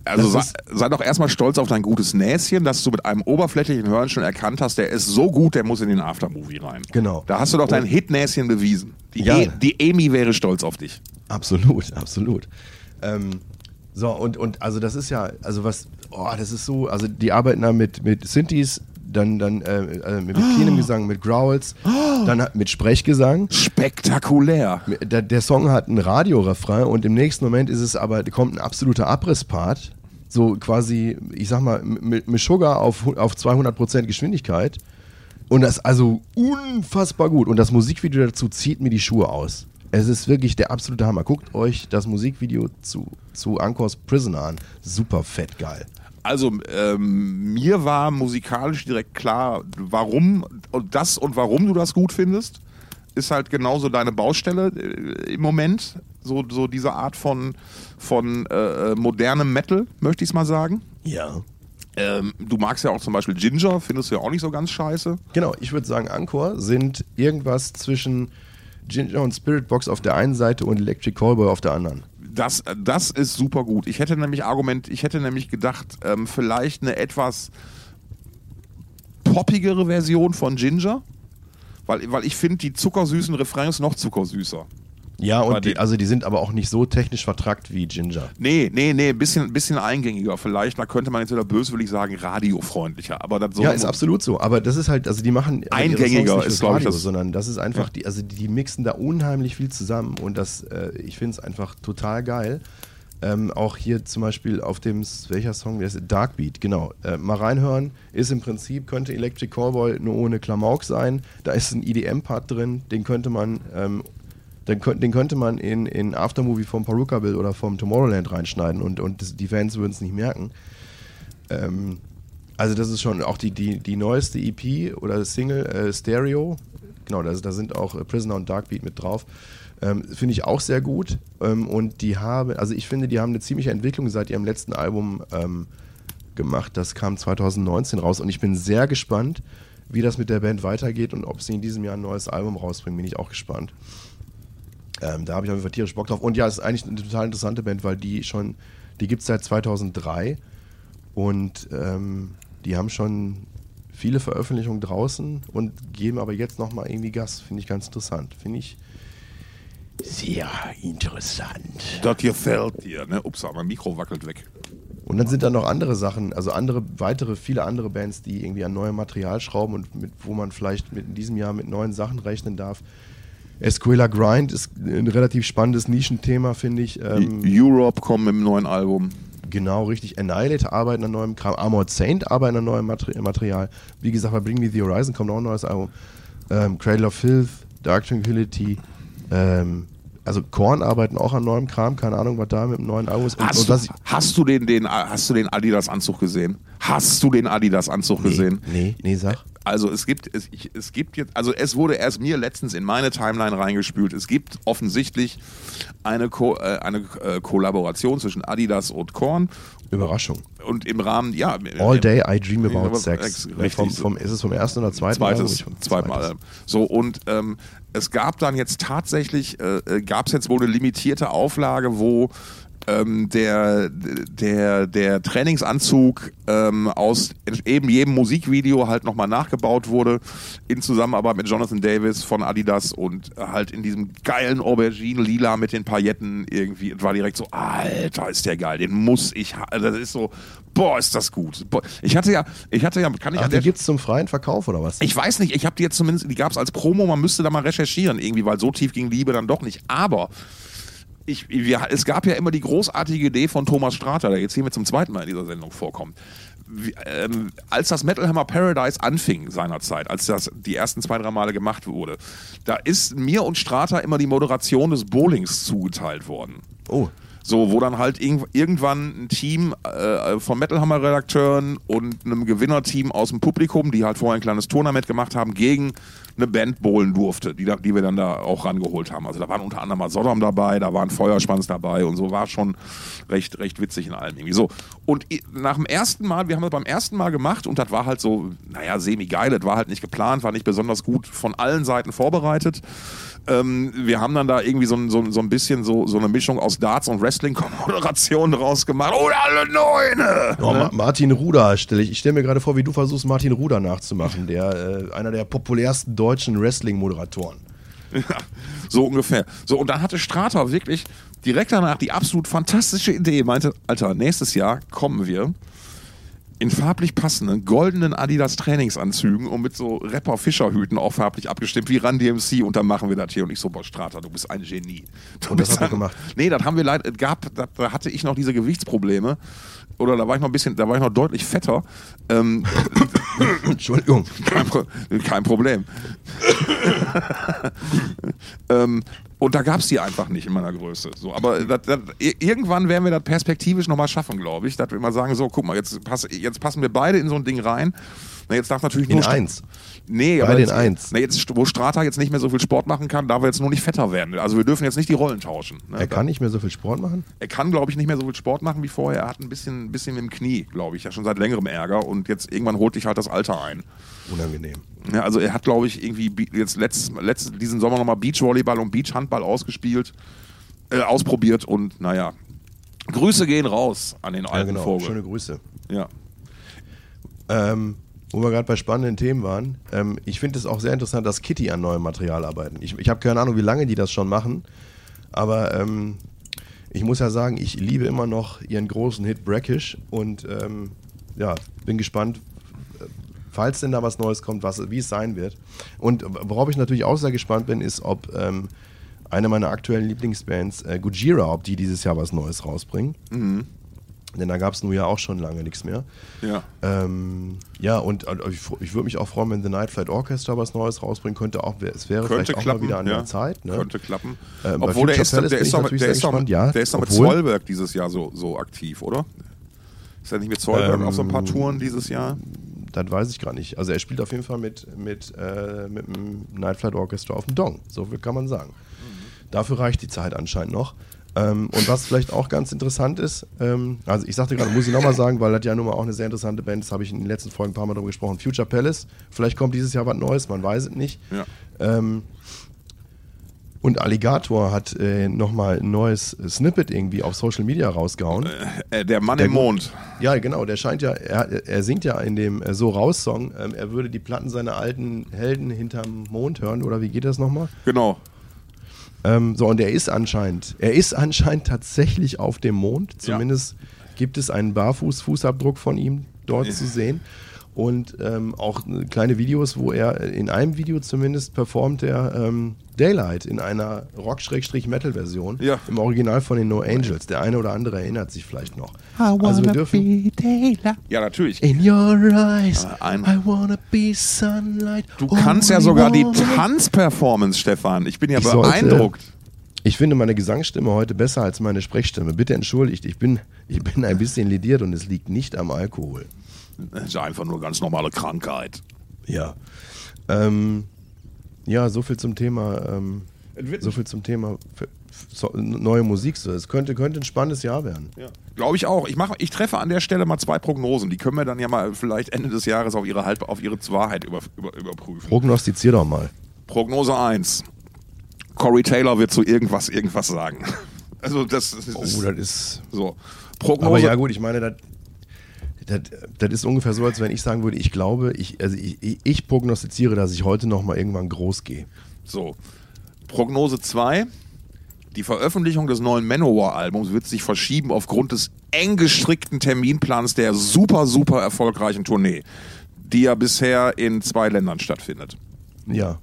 Also sei, sei doch erstmal stolz auf dein gutes Näschen, dass du mit einem oberflächlichen Hören schon erkannt hast, der ist so gut, der muss in den Aftermovie rein. Genau. Da hast du doch dein Hit-Näschen bewiesen. Die, Ja. e die Amy wäre stolz auf dich. Absolut, absolut. Ähm, so, und, und also das ist ja, also was, oh, das ist so, also die arbeiten da mit, mit Synthes, dann, dann äh, äh, mit cleanem Gesang, mit Growls, dann hat- mit Sprechgesang. Spektakulär. Der, der Song hat einen Radiorefrain und im nächsten Moment ist es aber, kommt ein absoluter Abrisspart. So quasi, ich sag mal, mit, mit Sugar auf, auf 200% Geschwindigkeit. Und das ist also unfassbar gut. Und das Musikvideo dazu zieht mir die Schuhe aus. Es ist wirklich der absolute Hammer. Guckt euch das Musikvideo zu, zu Ankors Prisoner an. Super fett geil. Also ähm, mir war musikalisch direkt klar, warum und das und warum du das gut findest, ist halt genauso deine Baustelle äh, im Moment. So, so diese Art von, von äh, modernem Metal, möchte ich es mal sagen. Ja. Ähm, du magst ja auch zum Beispiel Ginger, findest du ja auch nicht so ganz scheiße. Genau, ich würde sagen, Ankor sind irgendwas zwischen Ginger und Spiritbox auf der einen Seite und Electric Callboy auf der anderen. Das, das ist super gut. Ich hätte nämlich Argument, ich hätte nämlich gedacht, ähm, vielleicht eine etwas poppigere Version von Ginger. Weil, weil ich finde die zuckersüßen Refrains noch zuckersüßer. Ja, und die, also die sind aber auch nicht so technisch vertrackt wie Ginger. Nee, nee, nee, ein bisschen, bisschen eingängiger. Vielleicht, da könnte man jetzt wieder böswillig sagen, radiofreundlicher. Aber das soll Ja, ist absolut so. Aber das ist halt, also die machen halt Eingängiger nicht ist, fürs glaub ich, das- sondern das ist einfach Ja. die, also die mixen da unheimlich viel zusammen und das, äh, ich finde es einfach total geil. Ähm, auch hier zum Beispiel auf dem, welcher Song, der ist Darkbeat, genau. Äh, mal reinhören, ist im Prinzip, könnte Electric Callboy nur ohne Klamauk sein. Da ist ein EDM-Part drin, den könnte man, ähm, den, könnt- den könnte man in, in Aftermovie vom Paruka Bill oder vom Tomorrowland reinschneiden und, und die Fans würden es nicht merken. Ähm, also das ist schon auch die, die, die neueste EP oder Single, äh, Stereo. Genau, da, da sind auch äh, Prisoner und Darkbeat mit drauf. Ähm, finde ich auch sehr gut. Ähm, und die haben, also ich finde, die haben eine ziemliche Entwicklung seit ihrem letzten Album ähm, gemacht. Das kam 2019 raus und ich bin sehr gespannt, wie das mit der Band weitergeht und ob sie in diesem Jahr ein neues Album rausbringen, bin ich auch gespannt. Ähm, da habe ich auf jeden Fall tierisch Bock drauf. Und ja, es ist eigentlich eine total interessante Band, weil die schon, die gibt es seit 2003 und ähm, die haben schon viele Veröffentlichungen draußen und geben aber jetzt nochmal irgendwie Gas. Finde ich ganz interessant. Finde ich sehr interessant. Das gefällt dir, ne? Ups, mein Mikro wackelt weg. Und dann sind da noch andere Sachen, also andere, weitere, viele andere Bands, die irgendwie an neuem Material schrauben und mit, wo man vielleicht mit in diesem Jahr mit neuen Sachen rechnen darf. Esquila Grind ist ein relativ spannendes Nischenthema, finde ich. Ähm, Europe kommen mit dem neuen Album. Genau, richtig. Annihilator arbeiten an neuem Kram. Armored Saint arbeiten an neuem Mater Material. Wie gesagt, bei Bring Me the Horizon kommt noch ein neues Album. Ähm, Cradle of Filth, Dark Tranquility. Ähm, also Korn arbeiten auch an neuem Kram. Keine Ahnung, was da mit dem neuen Album ist. Und, Hast, und du, hast du den, den, hast du den Adidas-Anzug gesehen? Hast du den Adidas-Anzug gesehen? Nee, nee, sag. Also es gibt, es, ich, es gibt jetzt, also es wurde erst mir letztens in meine Timeline reingespült. Es gibt offensichtlich eine, Ko äh, eine äh, Kollaboration zwischen Adidas und Korn Überraschung. und im Rahmen, ja, All Day I Dream About Sex. richtig vom, vom, ist es vom ersten oder zweiten zweites, vom zweimal. zweites. So und ähm, es gab dann jetzt tatsächlich, äh, äh, gab es jetzt wohl eine limitierte Auflage, wo ähm, der, der, der Trainingsanzug ähm, aus eben jedem Musikvideo halt nochmal nachgebaut wurde in Zusammenarbeit mit Jonathan Davis von Adidas und halt in diesem geilen Aubergine-Lila mit den Pailletten irgendwie. War direkt so, Alter, ist der geil, den muss ich haben. Das ist so, boah, ist das gut. Boah. Ich hatte ja, ich hatte ja, kann ich Ach, die gibt's zum freien Verkauf oder was? ich weiß nicht, ich habe die jetzt zumindest, die gab es als Promo, man müsste da mal recherchieren irgendwie, weil so tief ging Liebe dann doch nicht. Aber ich, wir, es gab ja immer die großartige Idee von Thomas Strater, der jetzt hier mit zum zweiten Mal in dieser Sendung vorkommt. Wie, ähm, als das Metal Hammer Paradise anfing seinerzeit, als das die ersten zwei, drei Male gemacht wurde, da ist mir und Strater immer die Moderation des Bowlings zugeteilt worden. Oh, So, wo dann halt irg irgendwann ein Team äh, von Metal Hammer Redakteuren und einem Gewinnerteam aus dem Publikum, die halt vorher ein kleines Tournament gemacht haben, gegen eine Band bowlen durfte, die, da, die wir dann da auch rangeholt haben. Also da waren unter anderem mal Sodom dabei, da waren Feuerschwanz dabei und so war schon recht, recht witzig in allem irgendwie. So. Und nach dem ersten Mal, wir haben das beim ersten Mal gemacht und das war halt so, naja, semi-geil, das war halt nicht geplant, war nicht besonders gut von allen Seiten vorbereitet. Ähm, wir haben dann da irgendwie so, ein- so, so ein bisschen so, so eine Mischung aus Darts und Wrestling-Moderation draus gemacht. Oh, alle Neune! Oh, Ma Martin Ruder stelle ich. Ich stelle mir gerade vor, wie du versuchst, Martin Ruder nachzumachen, der äh, einer der populärsten deutschen Wrestling-Moderatoren. Ja, so ungefähr. So, und dann hatte Strata wirklich direkt danach die absolut fantastische Idee, meinte, Alter, nächstes Jahr kommen wir in farblich passenden goldenen Adidas Trainingsanzügen und mit so Rapper Fischerhüten auch farblich abgestimmt wie Run DMC und dann machen wir das hier und ich so, boah, Strata, du bist ein Genie. Du Und das habt ihr ein- gemacht? Nee, das haben wir leider, gab, da, da hatte ich noch diese Gewichtsprobleme oder da war ich noch ein bisschen, da war ich noch deutlich fetter. Ähm, Entschuldigung. kein, Pro kein Problem. ähm, und da gab es die einfach nicht in meiner Größe. So, aber das, i- irgendwann werden wir das perspektivisch nochmal schaffen, glaube ich. Dass wir mal sagen, so, guck mal, jetzt, pass, jetzt passen wir beide in so ein Ding rein. Na, jetzt darf natürlich In nur eins. Nee, Beide aber jetzt, eins. Na, jetzt, wo Strata jetzt nicht mehr so viel Sport machen kann, darf er jetzt nur nicht fetter werden. Also wir dürfen jetzt nicht die Rollen tauschen. Ne? Er kann nicht mehr so viel Sport machen. Er kann, glaube ich, nicht mehr so viel Sport machen wie vorher. Er hat ein bisschen, bisschen mit dem Knie, glaube ich, ja schon seit längerem Ärger. Und jetzt irgendwann holt dich halt das Alter ein. Unangenehm. Ja, also er hat, glaube ich, irgendwie jetzt letzt, letzt, diesen Sommer nochmal Beachvolleyball und Beachhandball ausgespielt, äh, ausprobiert und naja. Grüße gehen raus an den Ja, alten genau. Vogel. Schöne Grüße. Ja. Ähm, wo wir gerade bei spannenden Themen waren, ähm, ich finde es auch sehr interessant, dass Kitty an neuem Material arbeiten. Ich, ich habe keine Ahnung, wie lange die das schon machen, aber ähm, ich muss ja sagen, ich liebe immer noch ihren großen Hit Brackish und ähm, ja, bin gespannt, falls denn da was Neues kommt, was, wie es sein wird. Und worauf ich natürlich auch sehr gespannt bin, ist, ob ähm, eine meiner aktuellen Lieblingsbands, äh, Gujira, ob die dieses Jahr was Neues rausbringen. Denn da gab es nun ja auch schon lange nichts mehr. Ja. Ähm, ja, und äh, ich, ich würde mich auch freuen, wenn The Night Flight Orchestra was Neues rausbringen könnte. Auch, es wäre Könnte vielleicht auch klappen. mal wieder an ja. der Zeit. Ne? Könnte klappen. Ähm, Obwohl der ist, der ist mit, natürlich der ist gespannt, ja. der ist doch mit Zollberg dieses Jahr so, so aktiv, oder? Ist er nicht mit Zollberg Ähm, auf so ein paar Touren dieses Jahr? Das weiß ich gar nicht. Also er spielt auf jeden Fall mit, mit, äh, mit dem Night Flight Orchestra auf dem Dong. So viel kann man sagen. Dafür reicht die Zeit anscheinend noch. Ähm, und was vielleicht auch ganz interessant ist, ähm, also ich sagte gerade, muss ich nochmal sagen, weil das ja nun mal auch eine sehr interessante Band ist, habe ich in den letzten Folgen ein paar Mal darüber gesprochen. Future Palace, vielleicht kommt dieses Jahr was Neues, man weiß es nicht. Ja. Ähm, und Alligator hat äh, nochmal ein neues Snippet irgendwie auf Social Media rausgehauen. Äh, der Mann der im Mond. Ja, genau, der scheint ja, er, er singt ja in dem äh, So raus-Song, ähm, er würde die Platten seiner alten Helden hinterm Mond hören, oder wie geht das nochmal? Genau. Ähm, so, und er ist anscheinend, er ist anscheinend tatsächlich auf dem Mond, zumindest gibt es einen Barfuß-Fußabdruck von ihm dort zu sehen. Und ähm, auch kleine Videos, wo er in einem Video zumindest performt er ähm, Daylight in einer Rock-Metal-Version Ja. im Original von den No Angels. Der eine oder andere erinnert sich vielleicht noch. Also wir dürfen Ja, natürlich. In your eyes, ein- I wanna be sunlight. Du kannst ja sogar die Tanz. Tanzperformance, Stefan. Ich bin ja Ich sollte- beeindruckt. Ich finde meine Gesangsstimme heute besser als meine Sprechstimme. Bitte entschuldigt, ich bin, ich bin ein bisschen lediert und es liegt nicht am Alkohol. Das ist einfach nur ganz normale Krankheit. Ja. Ähm, ja, so viel zum Thema. Ähm, so viel zum Thema so, neue Musik. So. Es könnte, könnte ein spannendes Jahr werden. Glaube ich auch. Ich, mache, ich treffe an der Stelle mal zwei Prognosen. Die können wir dann ja mal vielleicht Ende des Jahres auf ihre, Halb, auf ihre Wahrheit über, über, überprüfen. Prognostizier doch mal. Prognose 1. Corey Taylor wird zu irgendwas irgendwas sagen. Also das, das ist Oh, das ist. so. Prognose. Aber ja, gut, ich meine, das, das, das ist ungefähr so, als wenn ich sagen würde, ich glaube, ich, also ich, ich, prognostiziere, dass ich heute noch mal irgendwann groß gehe. So. Prognose 2. Die Veröffentlichung des neuen Manowar-Albums wird sich verschieben aufgrund des eng gestrickten Terminplans der super, super erfolgreichen Tournee, die ja bisher in zwei Ländern stattfindet. Ja,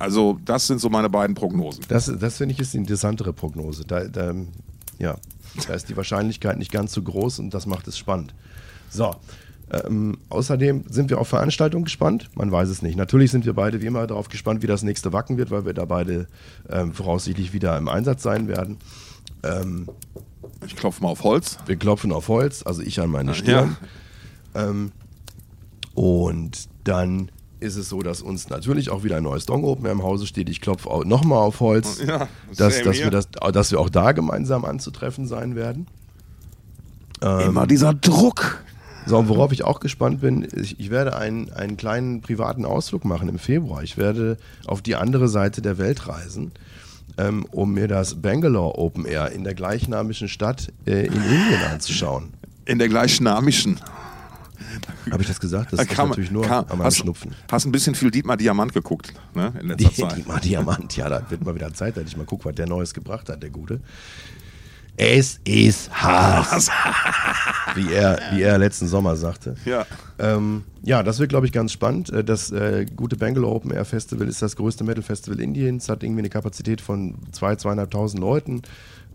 Also, das sind so meine beiden Prognosen. das, das finde ich ist die interessantere Prognose. Da, da, ja, da ist die Wahrscheinlichkeit nicht ganz so groß und das macht es spannend. So, ähm, außerdem sind wir auf Veranstaltungen gespannt. Man weiß es nicht. Natürlich sind wir beide wie immer darauf gespannt, wie das nächste Wacken wird, weil wir da beide ähm, voraussichtlich wieder im Einsatz sein werden. Ähm, Ich klopfe mal auf Holz. wir klopfen auf Holz, also ich an meine Stirn. Ähm, und dann ist es so, dass uns natürlich auch wieder ein neues Dong Open im Hause steht. Ich klopfe nochmal auf Holz, Ja, dass, dass, wir das, dass wir auch da gemeinsam anzutreffen sein werden. Ähm, Immer dieser Druck. So, und worauf ich auch gespannt bin, ich, ich werde einen, einen kleinen privaten Ausflug machen im Februar. Ich werde auf die andere Seite der Welt reisen, ähm, um mir das Bangalore Open Air in der gleichnamigen Stadt äh, in Indien anzuschauen. In der gleichnamischen. Habe ich das gesagt? Das Da ist natürlich nur an meinem hast, Schnupfen. Hast ein bisschen viel Dietmar Diamant geguckt, ne? In letzter Die, Zeit. die mal Diamant, ja, da wird mal wieder Zeit, dass ich mal gucke, was der Neues gebracht hat, der Gute. Es ist Hass. wie, er, wie er letzten Sommer sagte. Ja. Ähm, ja, das wird, glaube ich, ganz spannend. Äh, Das äh, gute Bangalore Open Air Festival ist das größte Metal Festival Indiens, hat irgendwie eine Kapazität von 2.000, 2.500 Leuten.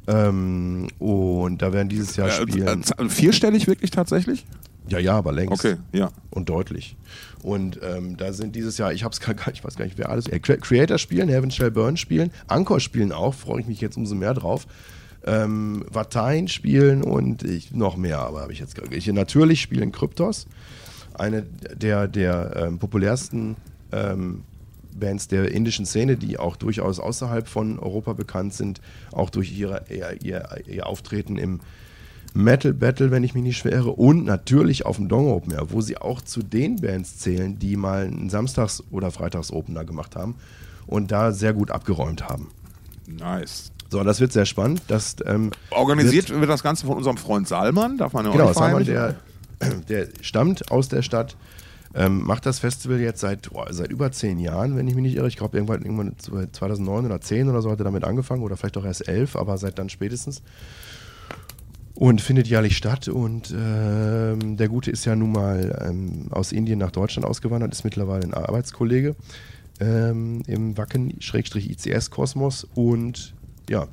Ähm, und da werden dieses Jahr Äh, spielen. äh, z- vierstellig wirklich tatsächlich? Ja, ja, aber längst. Okay, ja. Und deutlich. Und ähm, da sind dieses Jahr, ich hab's gar, gar ich weiß gar nicht, wer alles. Äh, Cre- Creator spielen, Heaven Shall Burn spielen, Anchor spielen auch, freue ich mich jetzt umso mehr drauf. Ähm, Vatain spielen und ich, noch mehr, aber habe ich jetzt nicht. Natürlich spielen Kryptos, eine der, der ähm, populärsten ähm, Bands der indischen Szene, die auch durchaus außerhalb von Europa bekannt sind, auch durch ihre, ihr, ihr, ihr Auftreten im Metal Battle, wenn ich mich nicht schwere, und natürlich auf dem Dong Open wo sie auch zu den Bands zählen, die mal einen Samstags- oder Freitags-Opener gemacht haben und da sehr gut abgeräumt haben. Nice. So, das wird sehr spannend. Das, ähm, Organisiert wird, wird, das Ganze von unserem Freund Salman, darf man ja auch genau, Salman, der, der stammt aus der Stadt, ähm, macht das Festival jetzt seit, boah, seit über zehn Jahren, wenn ich mich nicht irre. Ich glaube, irgendwann, irgendwann 2009 oder 10 oder so hat er damit angefangen oder vielleicht auch erst 11, aber seit dann spätestens. Und findet jährlich statt. Und ähm, der Gute ist ja nun mal ähm, aus Indien nach Deutschland ausgewandert, ist mittlerweile ein Arbeitskollege ähm, im Wacken-ICS-Kosmos und ja,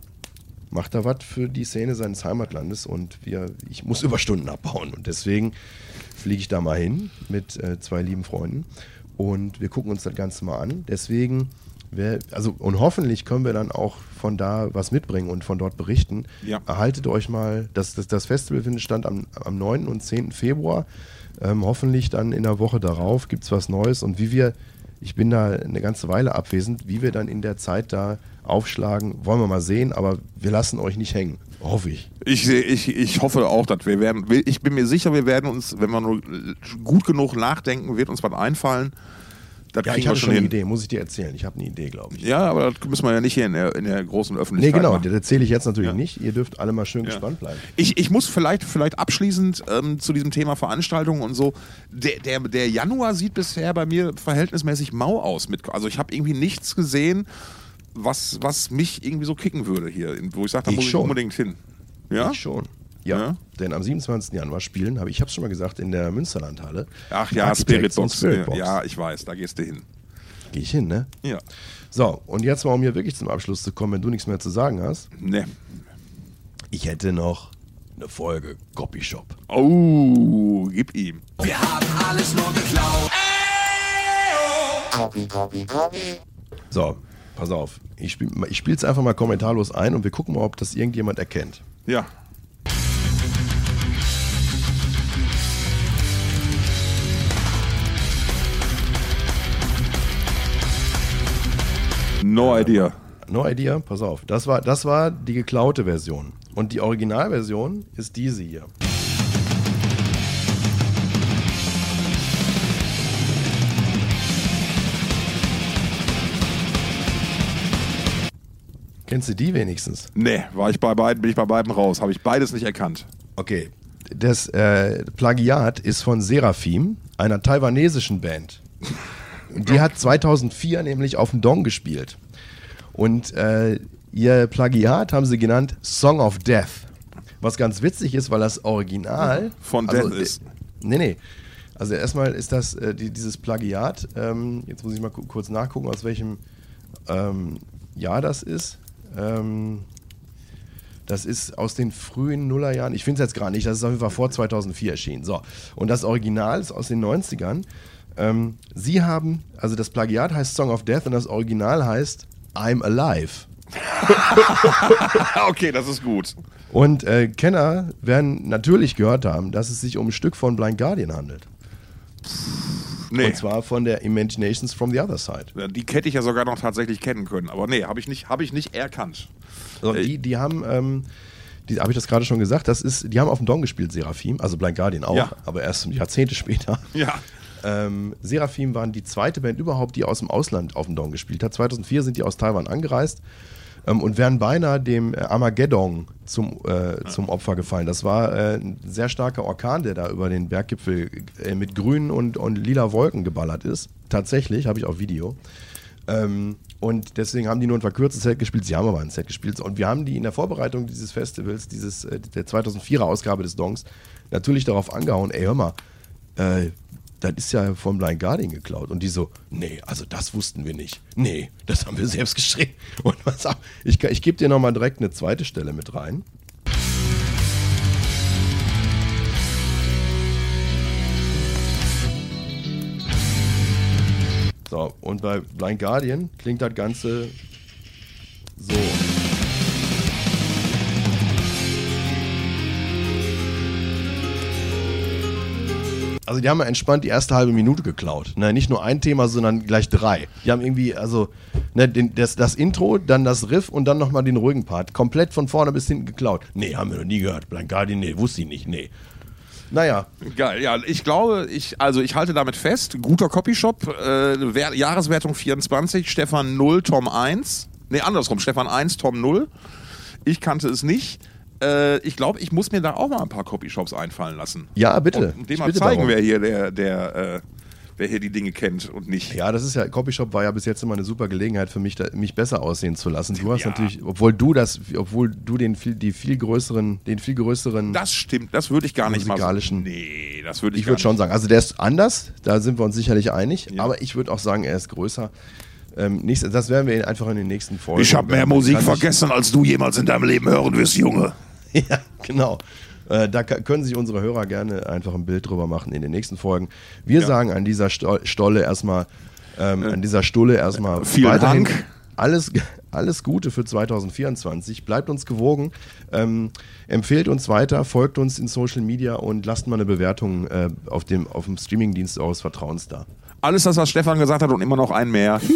macht da was für die Szene seines Heimatlandes und wir, ich muss Überstunden abbauen und deswegen fliege ich da mal hin mit äh, zwei lieben Freunden und wir gucken uns das Ganze mal an. Deswegen, wer, also und hoffentlich können wir dann auch von da was mitbringen und von dort berichten. Ja. Erhaltet euch mal, das, das, das Festival findet stand am, am 9. und 10. Februar. Ähm, hoffentlich dann in der Woche darauf gibt es was Neues und wie wir, ich bin da eine ganze Weile abwesend, wie wir dann in der Zeit da aufschlagen, wollen wir mal sehen, aber wir lassen euch nicht hängen. Hoffe ich. Ich, ich, ich hoffe auch, dass wir werden, ich bin mir sicher, wir werden uns, wenn wir nur gut genug nachdenken, wird uns was einfallen. Das Ja, ich habe schon eine hin. Idee, muss ich dir erzählen. Ich habe eine Idee, glaube ich. Ja, aber das müssen wir ja nicht hier in der, in der großen Nee, Öffentlichkeit genau, machen. das erzähle ich jetzt natürlich Ja. nicht. Ihr dürft alle mal schön Ja. gespannt bleiben. Ich, ich muss vielleicht, vielleicht abschließend ähm, zu diesem Thema Veranstaltungen und so. Der, der, der Januar sieht bisher bei mir verhältnismäßig mau aus. Mit, also ich habe irgendwie nichts gesehen, was, was mich irgendwie so kicken würde hier, wo ich sage, da Ich muss ich schon. unbedingt hin. Ja? Ich schon. Ja? Denn am 27. Januar spielen, habe ich habe es schon mal gesagt, in der Münsterlandhalle. Ach ja, Spiritbox. Spiritbox. Ja, ich weiß, da gehst du hin. Gehe ich hin, ne? Ja. So, und jetzt mal, um hier wirklich zum Abschluss zu kommen, wenn du nichts mehr zu sagen hast. Ne. Ich hätte noch eine Folge Copyshop. Oh, gib ihm. Wir haben alles nur geklaut. So, pass auf. Ich spiele ich spiel's einfach mal kommentarlos ein und wir gucken mal, ob das irgendjemand erkennt. Ja. No idea. No idea, pass auf. Das war, das war die geklaute Version. Und die Originalversion ist diese hier. Kennst du die wenigstens? Ne, war ich bei beiden, bin ich bei beiden raus. Habe ich beides nicht erkannt. Okay. Das äh, Plagiat ist von Seraphim, einer taiwanesischen Band. Die hat 2004 nämlich auf dem Dong gespielt. Und äh, ihr Plagiat haben sie genannt Song of Death. Was ganz witzig ist, weil das Original Von also, Death ist. Nee, nee. Also erstmal ist das äh, die, dieses Plagiat, ähm, jetzt muss ich mal ku- kurz nachgucken, aus welchem ähm, Jahr das ist. Ähm, das ist aus den frühen Nullerjahren. Ich finde es jetzt gerade nicht. Das ist auf jeden Fall vor 2004 erschienen. So. Und das Original ist aus den 90ern. Ähm, sie haben, also das Plagiat heißt Song of Death und das Original heißt I'm Alive. okay, das ist gut. Und äh, Kenner werden natürlich gehört haben, dass es sich um ein Stück von Blind Guardian handelt. Nee. Und zwar von der Imaginations from the Other Side. Die hätte ich ja sogar noch tatsächlich kennen können. Aber nee, habe ich, nicht- hab ich nicht erkannt. So, Äh, die, die haben, ähm, die, habe ich das gerade schon gesagt, das ist, die haben auf dem Dong gespielt, Seraphim, also Blind Guardian auch, Ja. aber erst Jahrzehnte später. Ja. Ähm, Seraphim waren die zweite Band überhaupt, die aus dem Ausland auf dem Dong gespielt hat. 2004 sind die aus Taiwan angereist ähm, und wären beinahe dem äh, Armageddon zum, äh, zum Opfer gefallen. Das war äh, ein sehr starker Orkan, der da über den Berggipfel äh, mit grünen und, und lila Wolken geballert ist. Tatsächlich, habe ich auch Video. Ähm, und deswegen haben die nur ein verkürztes Set gespielt. Sie haben aber ein Set gespielt. Und wir haben die in der Vorbereitung dieses Festivals, dieses, äh, der 2004er Ausgabe des Dongs, natürlich darauf angehauen, ey, hör mal, äh, das ist ja vom Blind Guardian geklaut. Und die so, nee, also das wussten wir nicht. Nee, das haben wir selbst geschrieben. Und was auch, ich, ich gebe dir nochmal direkt eine zweite Stelle mit rein. So, und bei Blind Guardian klingt das Ganze Also die haben ja entspannt die erste halbe Minute geklaut. Ne, nicht nur ein Thema, sondern gleich drei. Die haben irgendwie, also ne, den, das, das Intro, dann das Riff und dann nochmal den ruhigen Part. Komplett von vorne bis hinten geklaut. Nee, haben wir noch nie gehört. Blind Guardian, nee, wusste ich nicht, nee. Naja, Geil, ja, ich glaube, ich, also ich halte damit fest, guter Copyshop, äh, Wer- Jahreswertung 24, Stefan 0, Tom 1. Nee, andersrum, Stefan 1, Tom 0. Ich kannte es nicht. Äh, ich glaube, ich muss mir da auch mal ein paar Copyshops einfallen lassen. ja, bitte. Und Ich dem mal zeigen, darum. wer hier der, der, äh, wer hier die Dinge kennt und nicht. Ja, das ist ja, Copyshop war ja bis jetzt immer eine super Gelegenheit für mich, da, mich besser aussehen zu lassen. Du hast Ja. natürlich, obwohl du das, obwohl du den viel, die viel größeren, den viel größeren, Das stimmt, das würde ich gar nicht Musikalischen- mal. Nee, das würde ich, ich gar würde schon nicht. sagen, also der ist anders, da sind wir uns sicherlich einig, Ja. aber ich würde auch sagen, er ist größer. Ähm, nächst, das werden wir einfach in den nächsten Folgen. Ich habe mehr. Musik ich- vergessen, als du jemals in deinem Leben hören wirst, Junge. Ja, genau. Äh, da können sich unsere Hörer gerne einfach ein Bild drüber machen in den nächsten Folgen. Wir Ja. sagen an dieser Sto Stolle erstmal, ähm, an dieser Stulle erstmal vielen weiterhin Dank. Alles, alles Gute für 2024. Bleibt uns gewogen, ähm, empfehlt uns weiter, folgt uns in Social Media und lasst mal eine Bewertung äh, auf dem, auf dem Streamingdienst eures Vertrauens da. Alles das, was Stefan gesagt hat und immer noch ein mehr.